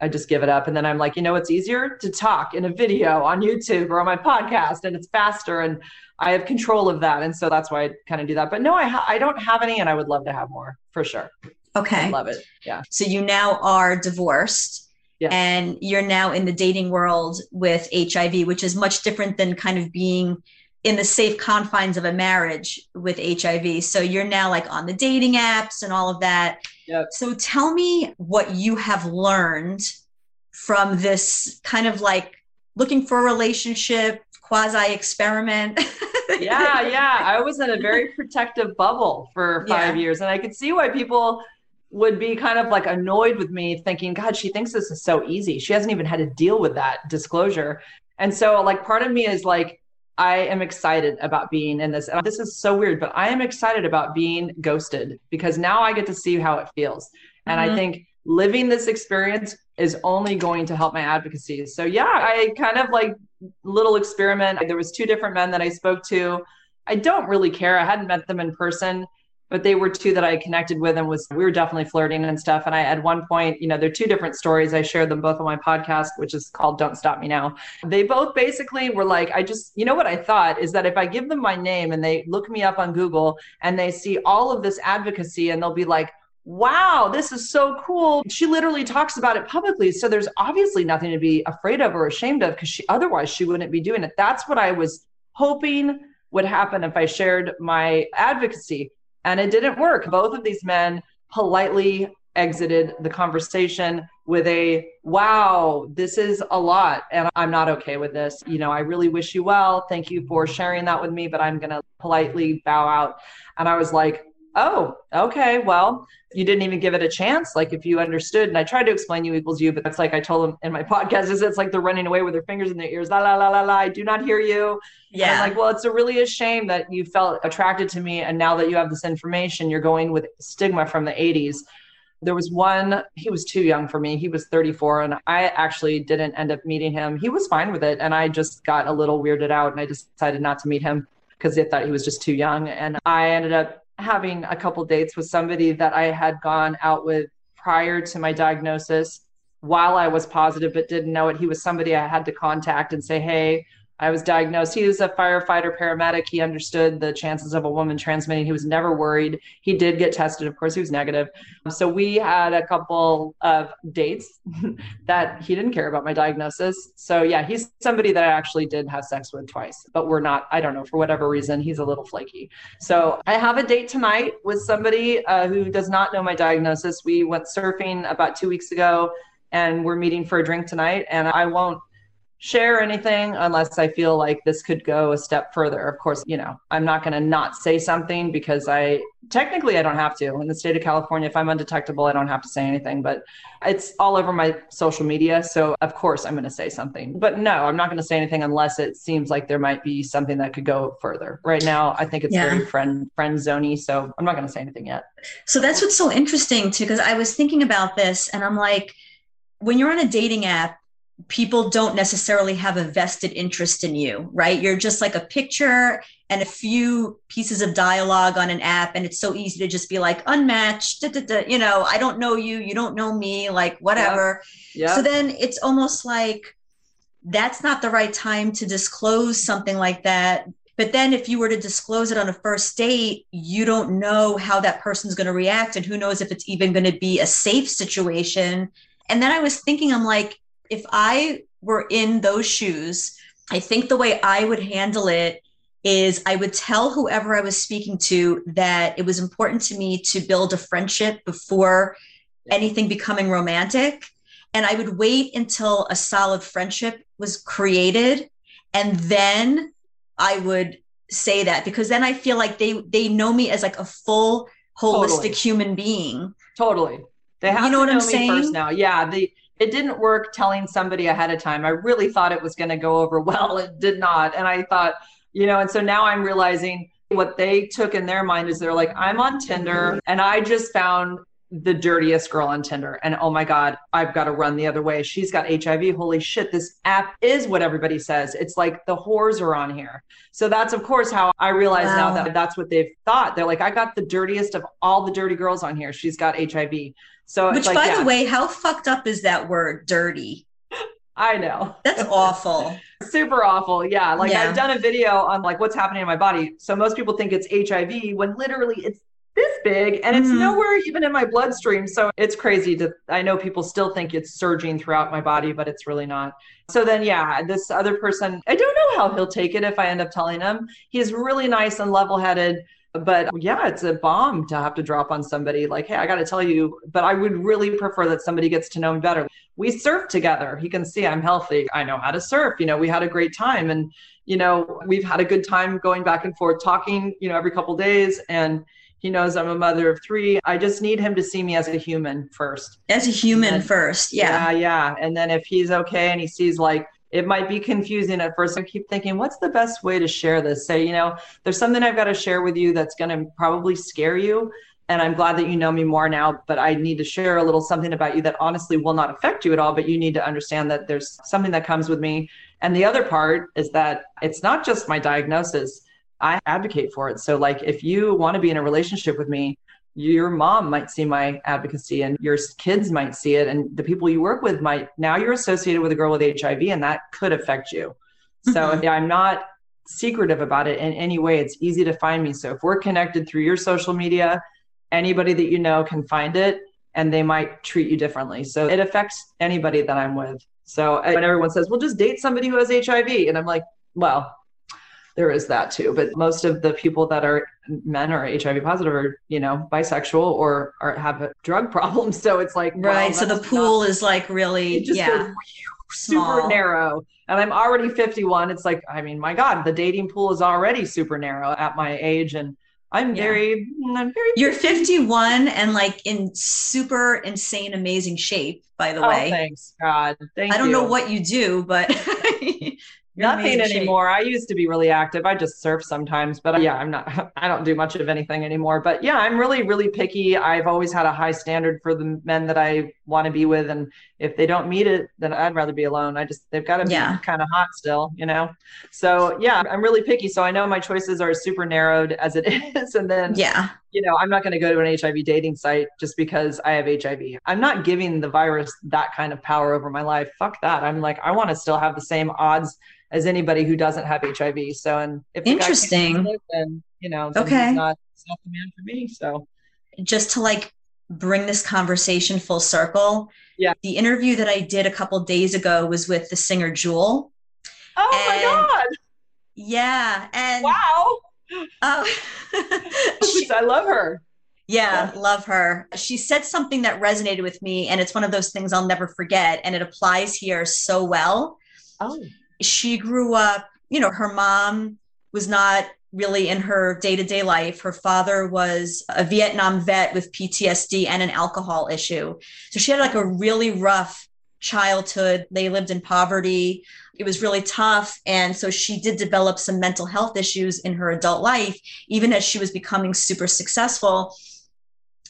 I just give it up. And then I'm like, you know, it's easier to talk in a video on YouTube or on my podcast and it's faster and I have control of that. And so that's why I kind of do that. But no, I, ha- I don't have any and I would love to have more for sure. Okay. I love it. Yeah. So you now are divorced. Yes. And you're now in the dating world with HIV, which is much different than kind of being in the safe confines of a marriage with HIV. So you're now like on the dating apps and all of that. Yep. So tell me what you have learned from this kind of like looking for a relationship, quasi experiment. yeah, yeah. I was in a very protective bubble for five yeah. years, and I could see why people would be kind of like annoyed with me, thinking, God, she thinks this is so easy. She hasn't even had to deal with that disclosure. And so, like, part of me is like, I am excited about being in this. And this is so weird, but I am excited about being ghosted because now I get to see how it feels. And mm-hmm. I think living this experience is only going to help my advocacy. So yeah, I kind of like little experiment. There was two different men that I spoke to. I don't really care. I hadn't met them in person but they were two that I connected with and was we were definitely flirting and stuff. And I at one point, you know, they're two different stories. I shared them both on my podcast, which is called Don't Stop Me Now. They both basically were like, I just, you know what I thought is that if I give them my name and they look me up on Google and they see all of this advocacy and they'll be like, wow, this is so cool. She literally talks about it publicly. So there's obviously nothing to be afraid of or ashamed of because she otherwise she wouldn't be doing it. That's what I was hoping would happen if I shared my advocacy and it didn't work. Both of these men politely exited the conversation with a wow this is a lot and i'm not okay with this you know i really wish you well thank you for sharing that with me but i'm going to politely bow out and i was like oh, okay, well, you didn't even give it a chance. Like if you understood, and I tried to explain U equals U, but that's like I told them in my podcast is it's like they're running away with their fingers in their ears. La la la la la. I do not hear you. Yeah. I'm like, well, it's a really a shame that you felt attracted to me, and now that you have this information, you're going with stigma from the 80s. There was one, he was too young for me. He was 34, and I actually didn't end up meeting him. He was fine with it, and I just got a little weirded out, and I decided not to meet him because they thought he was just too young. And I ended up having a couple dates with somebody that I had gone out with prior to my diagnosis while I was positive but didn't know it. He was somebody I had to contact and say, hey, I was diagnosed. He was a firefighter paramedic. He understood the chances of a woman transmitting. He was never worried. He did get tested. Of course, he was negative. So we had a couple of dates that he didn't care about my diagnosis. So yeah, he's somebody that I actually did have sex with twice, but we're not, I don't know, for whatever reason, he's a little flaky. So I have a date tonight with somebody uh, who does not know my diagnosis. We went surfing about two weeks ago and we're meeting for a drink tonight. And I won't share anything unless I feel like this could go a step further. Of course, you know, I'm not going to not say something because I technically I don't have to. In the state of California, if I'm undetectable, I don't have to say anything, but it's all over my social media. So, of course, I'm going to say something. But no, I'm not going to say anything unless it seems like there might be something that could go further. Right now, I think it's yeah. very friend friend zony, so I'm not going to say anything yet. So that's what's so interesting too because I was thinking about this and I'm like when you're on a dating app people don't necessarily have a vested interest in you, right? You're just like a picture and a few pieces of dialogue on an app. And it's so easy to just be like unmatched, da, da, da, you know, I don't know you, you don't know me, like whatever. Yep. Yep. So then it's almost like that's not the right time to disclose something like that. But then if you were to disclose it on a first date, you don't know how that person's going to react. And who knows if it's even going to be a safe situation. And then I was thinking, I'm like, if I were in those shoes, I think the way I would handle it is I would tell whoever I was speaking to that it was important to me to build a friendship before anything becoming romantic. And I would wait until a solid friendship was created. And then I would say that because then I feel like they they know me as like a full holistic totally. human being. Totally. They have you know what I'm saying? first now. Yeah. The it didn't work telling somebody ahead of time. I really thought it was going to go over well. It did not. And I thought, you know, and so now I'm realizing what they took in their mind is they're like, I'm on Tinder mm-hmm. and I just found the dirtiest girl on Tinder. And oh my God, I've got to run the other way. She's got HIV. Holy shit, this app is what everybody says. It's like the whores are on here. So that's, of course, how I realize wow. now that that's what they've thought. They're like, I got the dirtiest of all the dirty girls on here. She's got HIV. So, which, like, by yeah. the way, how fucked up is that word, dirty? I know. That's awful. Super awful. Yeah. Like yeah. I've done a video on like what's happening in my body. So most people think it's HIV when literally it's this big and it's mm-hmm. nowhere even in my bloodstream. So it's crazy to I know people still think it's surging throughout my body, but it's really not. So then yeah, this other person, I don't know how he'll take it if I end up telling him. He's really nice and level-headed but um, yeah it's a bomb to have to drop on somebody like hey i got to tell you but i would really prefer that somebody gets to know me better. We surf together. He can see i'm healthy. I know how to surf. You know we had a great time. And you know we've had a good time going back and forth talking you know every couple days. And he knows i'm a mother of three. I just need him to see me as a human first. As a human then, first yeah. Yeah yeah. And then if he's okay and he sees like it might be confusing at first. I keep thinking, what's the best way to share this? Say, you know, there's something I've got to share with you that's going to probably scare you. And I'm glad that you know me more now, but I need to share a little something about you that honestly will not affect you at all. But you need to understand that there's something that comes with me. And the other part is that it's not just my diagnosis. I advocate for it. So, like, if you want to be in a relationship with me, your mom might see my advocacy and your kids might see it and the people you work with might now you're associated with a girl with hiv and that could affect you. Mm-hmm. so i'm not secretive about it in any way. It's easy to find me. So if we're connected through your social media anybody that you know can find it and they might treat you differently. So it affects anybody that i'm with. So when everyone says well just date somebody who has hiv and i'm like well there is that too. But most of the people that are men or HIV positive are, you know, bisexual or are have drug problems. So it's like right. so the pool not, is like really yeah super narrow. And I'm already 51. It's like, I mean, my God, the dating pool is already super narrow at my age. And I'm yeah. very, I'm very. You're 51 and like in super insane, amazing shape. By the oh, way, thanks God. Thank I don't you. know what you do, but Nothing anymore. I used to be really active. I just surf sometimes, but yeah, I'm not, I don't do much of anything anymore. But yeah, I'm really, really picky. I've always had a high standard for the men that I want to be with. And if they don't meet it, then I'd rather be alone. I just, they've got to be yeah. kind of hot still, you know? So yeah, I'm really picky. So I know my choices are super narrowed as it is. And then, yeah, you know, I'm not going to go to an HIV dating site just because I have HIV. I'm not giving the virus that kind of power over my life. Fuck that. I'm like, I want to still have the same odds as anybody who doesn't have HIV. So, and if interesting, it, then you know, okay, not, not the man for me. So, just to like bring this conversation full circle, yeah, the interview that I did a couple days ago was with the singer Jewel. Oh and, my god! Yeah, and wow. Oh, she, I love her. Yeah, yeah, love her. She said something that resonated with me, and it's one of those things I'll never forget, and it applies here so well. Oh she grew up, you know, her mom was not really in her day to day life. Her father was a Vietnam vet with PTSD and an alcohol issue. So she had like a really rough childhood. They lived in poverty. It was really tough. And so she did develop some mental health issues in her adult life, even as she was becoming super successful.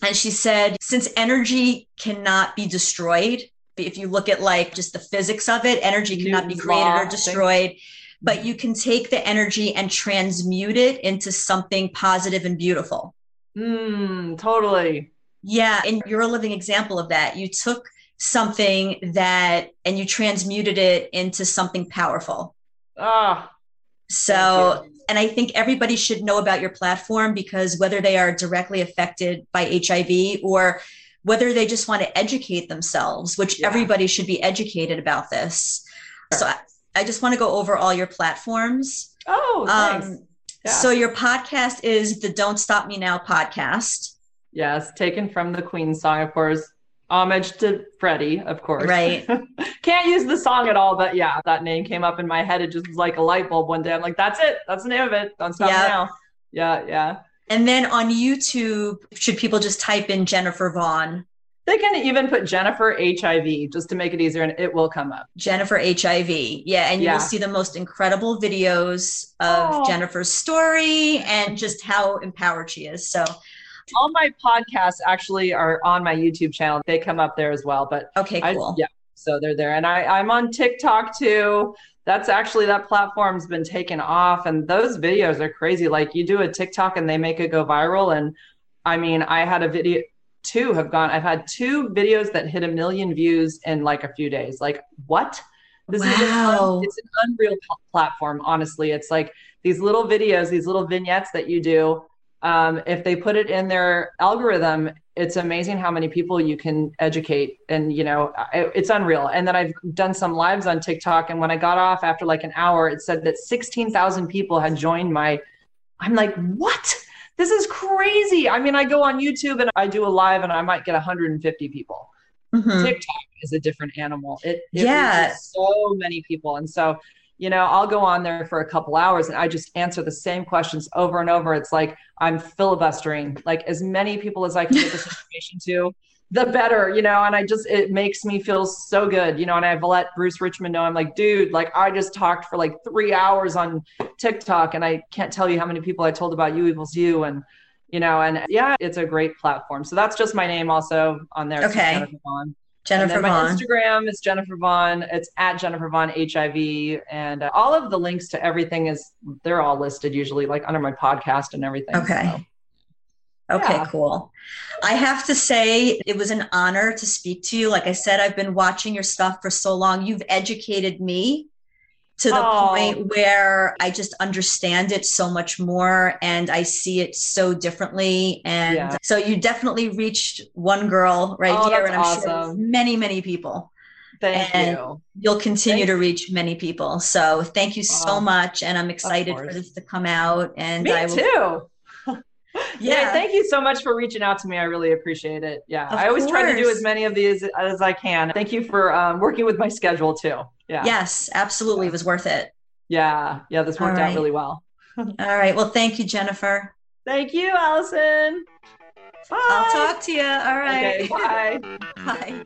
And she said, since energy cannot be destroyed, if you look at like just the physics of it, energy cannot be created or destroyed, but you can take the energy and transmute it into something positive and beautiful. Mm, totally. Yeah. And you're a living example of that. You took something that and you transmuted it into something powerful. Ah. So, and I think everybody should know about your platform because whether they are directly affected by HIV or whether they just want to educate themselves, which yeah. everybody should be educated about this. So I, just want to go over all your platforms. Oh, thanks. Um, yeah. So your podcast is the Don't Stop Me Now podcast. Yes, taken from the Queen song, of course. Homage to Freddie, of course. Right. Can't use the song at all, but yeah, that name came up in my head. It just was like a light bulb one day. I'm like, that's it. That's the name of it. Don't stop yep. me now. Yeah, yeah. And then on YouTube, should people just type in Jennifer Vaughan? They can even put Jennifer HIV just to make it easier and it will come up. Jennifer HIV. Yeah. And you Yeah. will see the most incredible videos of Oh. Jennifer's story and just how empowered she is. So, All my podcasts actually are on my YouTube channel. They come up there as well. But okay, I, cool. yeah, so they're there. And I, I'm on TikTok too. That's actually that platform's been taken off and those videos are crazy. Like you do a TikTok and they make it go viral. And I mean, I had a video two have gone, I've had two videos that hit a million views in like a few days. Like what? This is an, Wow. un- it's an unreal platform. Honestly, it's like these little videos, these little vignettes that you do. Um, if they put it in their algorithm, it's amazing how many people you can educate and you know it, it's unreal and then i've done some lives on tiktok and when i got off after like an hour it said that 16000 people had joined my i'm like what this is crazy. I mean i go on youtube and i do a live and i might get 150 people. Mhm. tiktok is a different animal. It, it Yeah. so many people. And so you know i'll go on there for a couple hours and i just answer the same questions over and over. It's like i'm filibustering like as many people as i can get this information to the better you know and i just it makes me feel so good you know and i've let Bruce Richman know i'm like dude like i just talked for like three hours on tiktok and i can't tell you how many people i told about U equals U and you know and yeah it's a great platform so that's just my name also on there Okay. Jennifer Vaughan. Jennifer and then my Instagram is Jennifer Vaughan. It's at Jennifer Vaughan HIV, and uh, all of the links to everything is they're all listed usually like under my podcast and everything. Okay. so. Okay, Yeah. cool. I have to say, it was an honor to speak to you. Like I said, I've been watching your stuff for so long. You've educated me to the Oh. point where I just understand it so much more and I see it so differently. And Yeah. so you definitely reached one girl right Oh, here. And I'm sure many, many people. Thank And- you. You'll continue Thank- to reach many people. So thank you so Oh, much. And I'm excited for this to come out. And Me I will too. yeah, thank you so much for reaching out to me. I really appreciate it. Yeah, Of I always try to do as many of these as I can. Thank you for um, working with my schedule too. Yeah, Yes, absolutely. It was worth it. yeah, yeah. This worked All out really well. All right. Well, thank you, Jennifer. Thank you, Allison. Bye. I'll talk to you. All right. Okay, bye. Bye.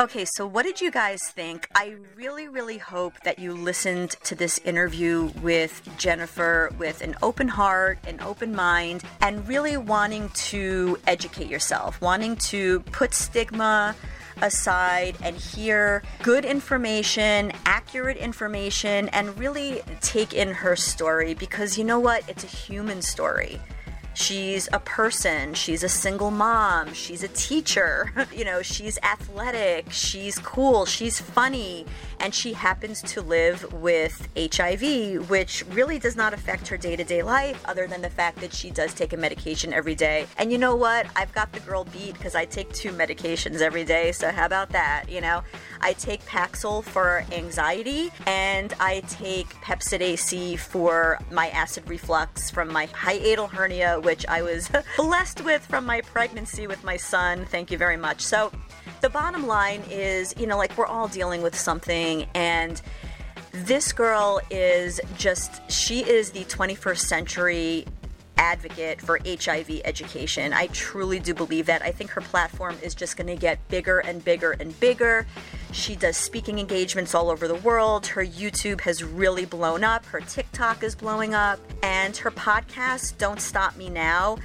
Okay, so what did you guys think? I really, really hope that you listened to this interview with Jennifer with an open heart, an open mind, and really wanting to educate yourself, wanting to put stigma aside and hear good information, accurate information, and really take in her story because you know what? It's a human story. She's a person, she's a single mom, she's a teacher, you know, she's athletic, she's cool, she's funny, and she happens to live with HIV, which really does not affect her day to day life other than the fact that she does take a medication every day. And you know what? I've got the girl beat because I take two medications every day, so how about that? You know, I take Paxil for anxiety, and I take Pepcid AC for my acid reflux from my hiatal hernia, which I was blessed with from my pregnancy with my son. Thank you very much. So, the bottom line is, you know, like we're all dealing with something, and this girl is just, she is the 21st century advocate for HIV education. I truly do believe that. I think her platform is just going to get bigger and bigger and bigger. She does speaking engagements all over the world. Her YouTube has really blown up. Her TikTok is blowing up. And her podcast, Don't Stop Me Now,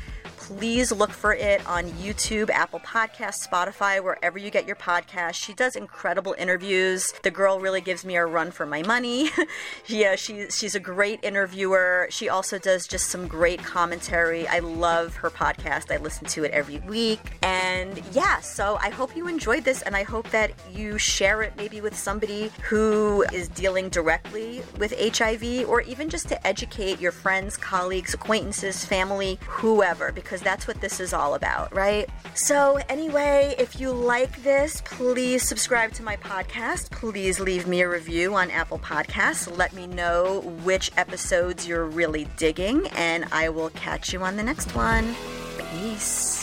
please look for it on YouTube, Apple Podcasts, Spotify, wherever you get your podcast. She does incredible interviews. The girl really gives me a run for my money. yeah, she, she's a great interviewer. She also does just some great commentary. I love her podcast. I listen to it every week. And yeah, so I hope you enjoyed this and I hope that you share it maybe with somebody who is dealing directly with HIV or even just to educate your friends, colleagues, acquaintances, family, whoever, because that's what this is all about, right? So, anyway, if you like this, please subscribe to my podcast. Please leave me a review on Apple Podcasts. Let me know which episodes you're really digging, and I will catch you on the next one. Peace.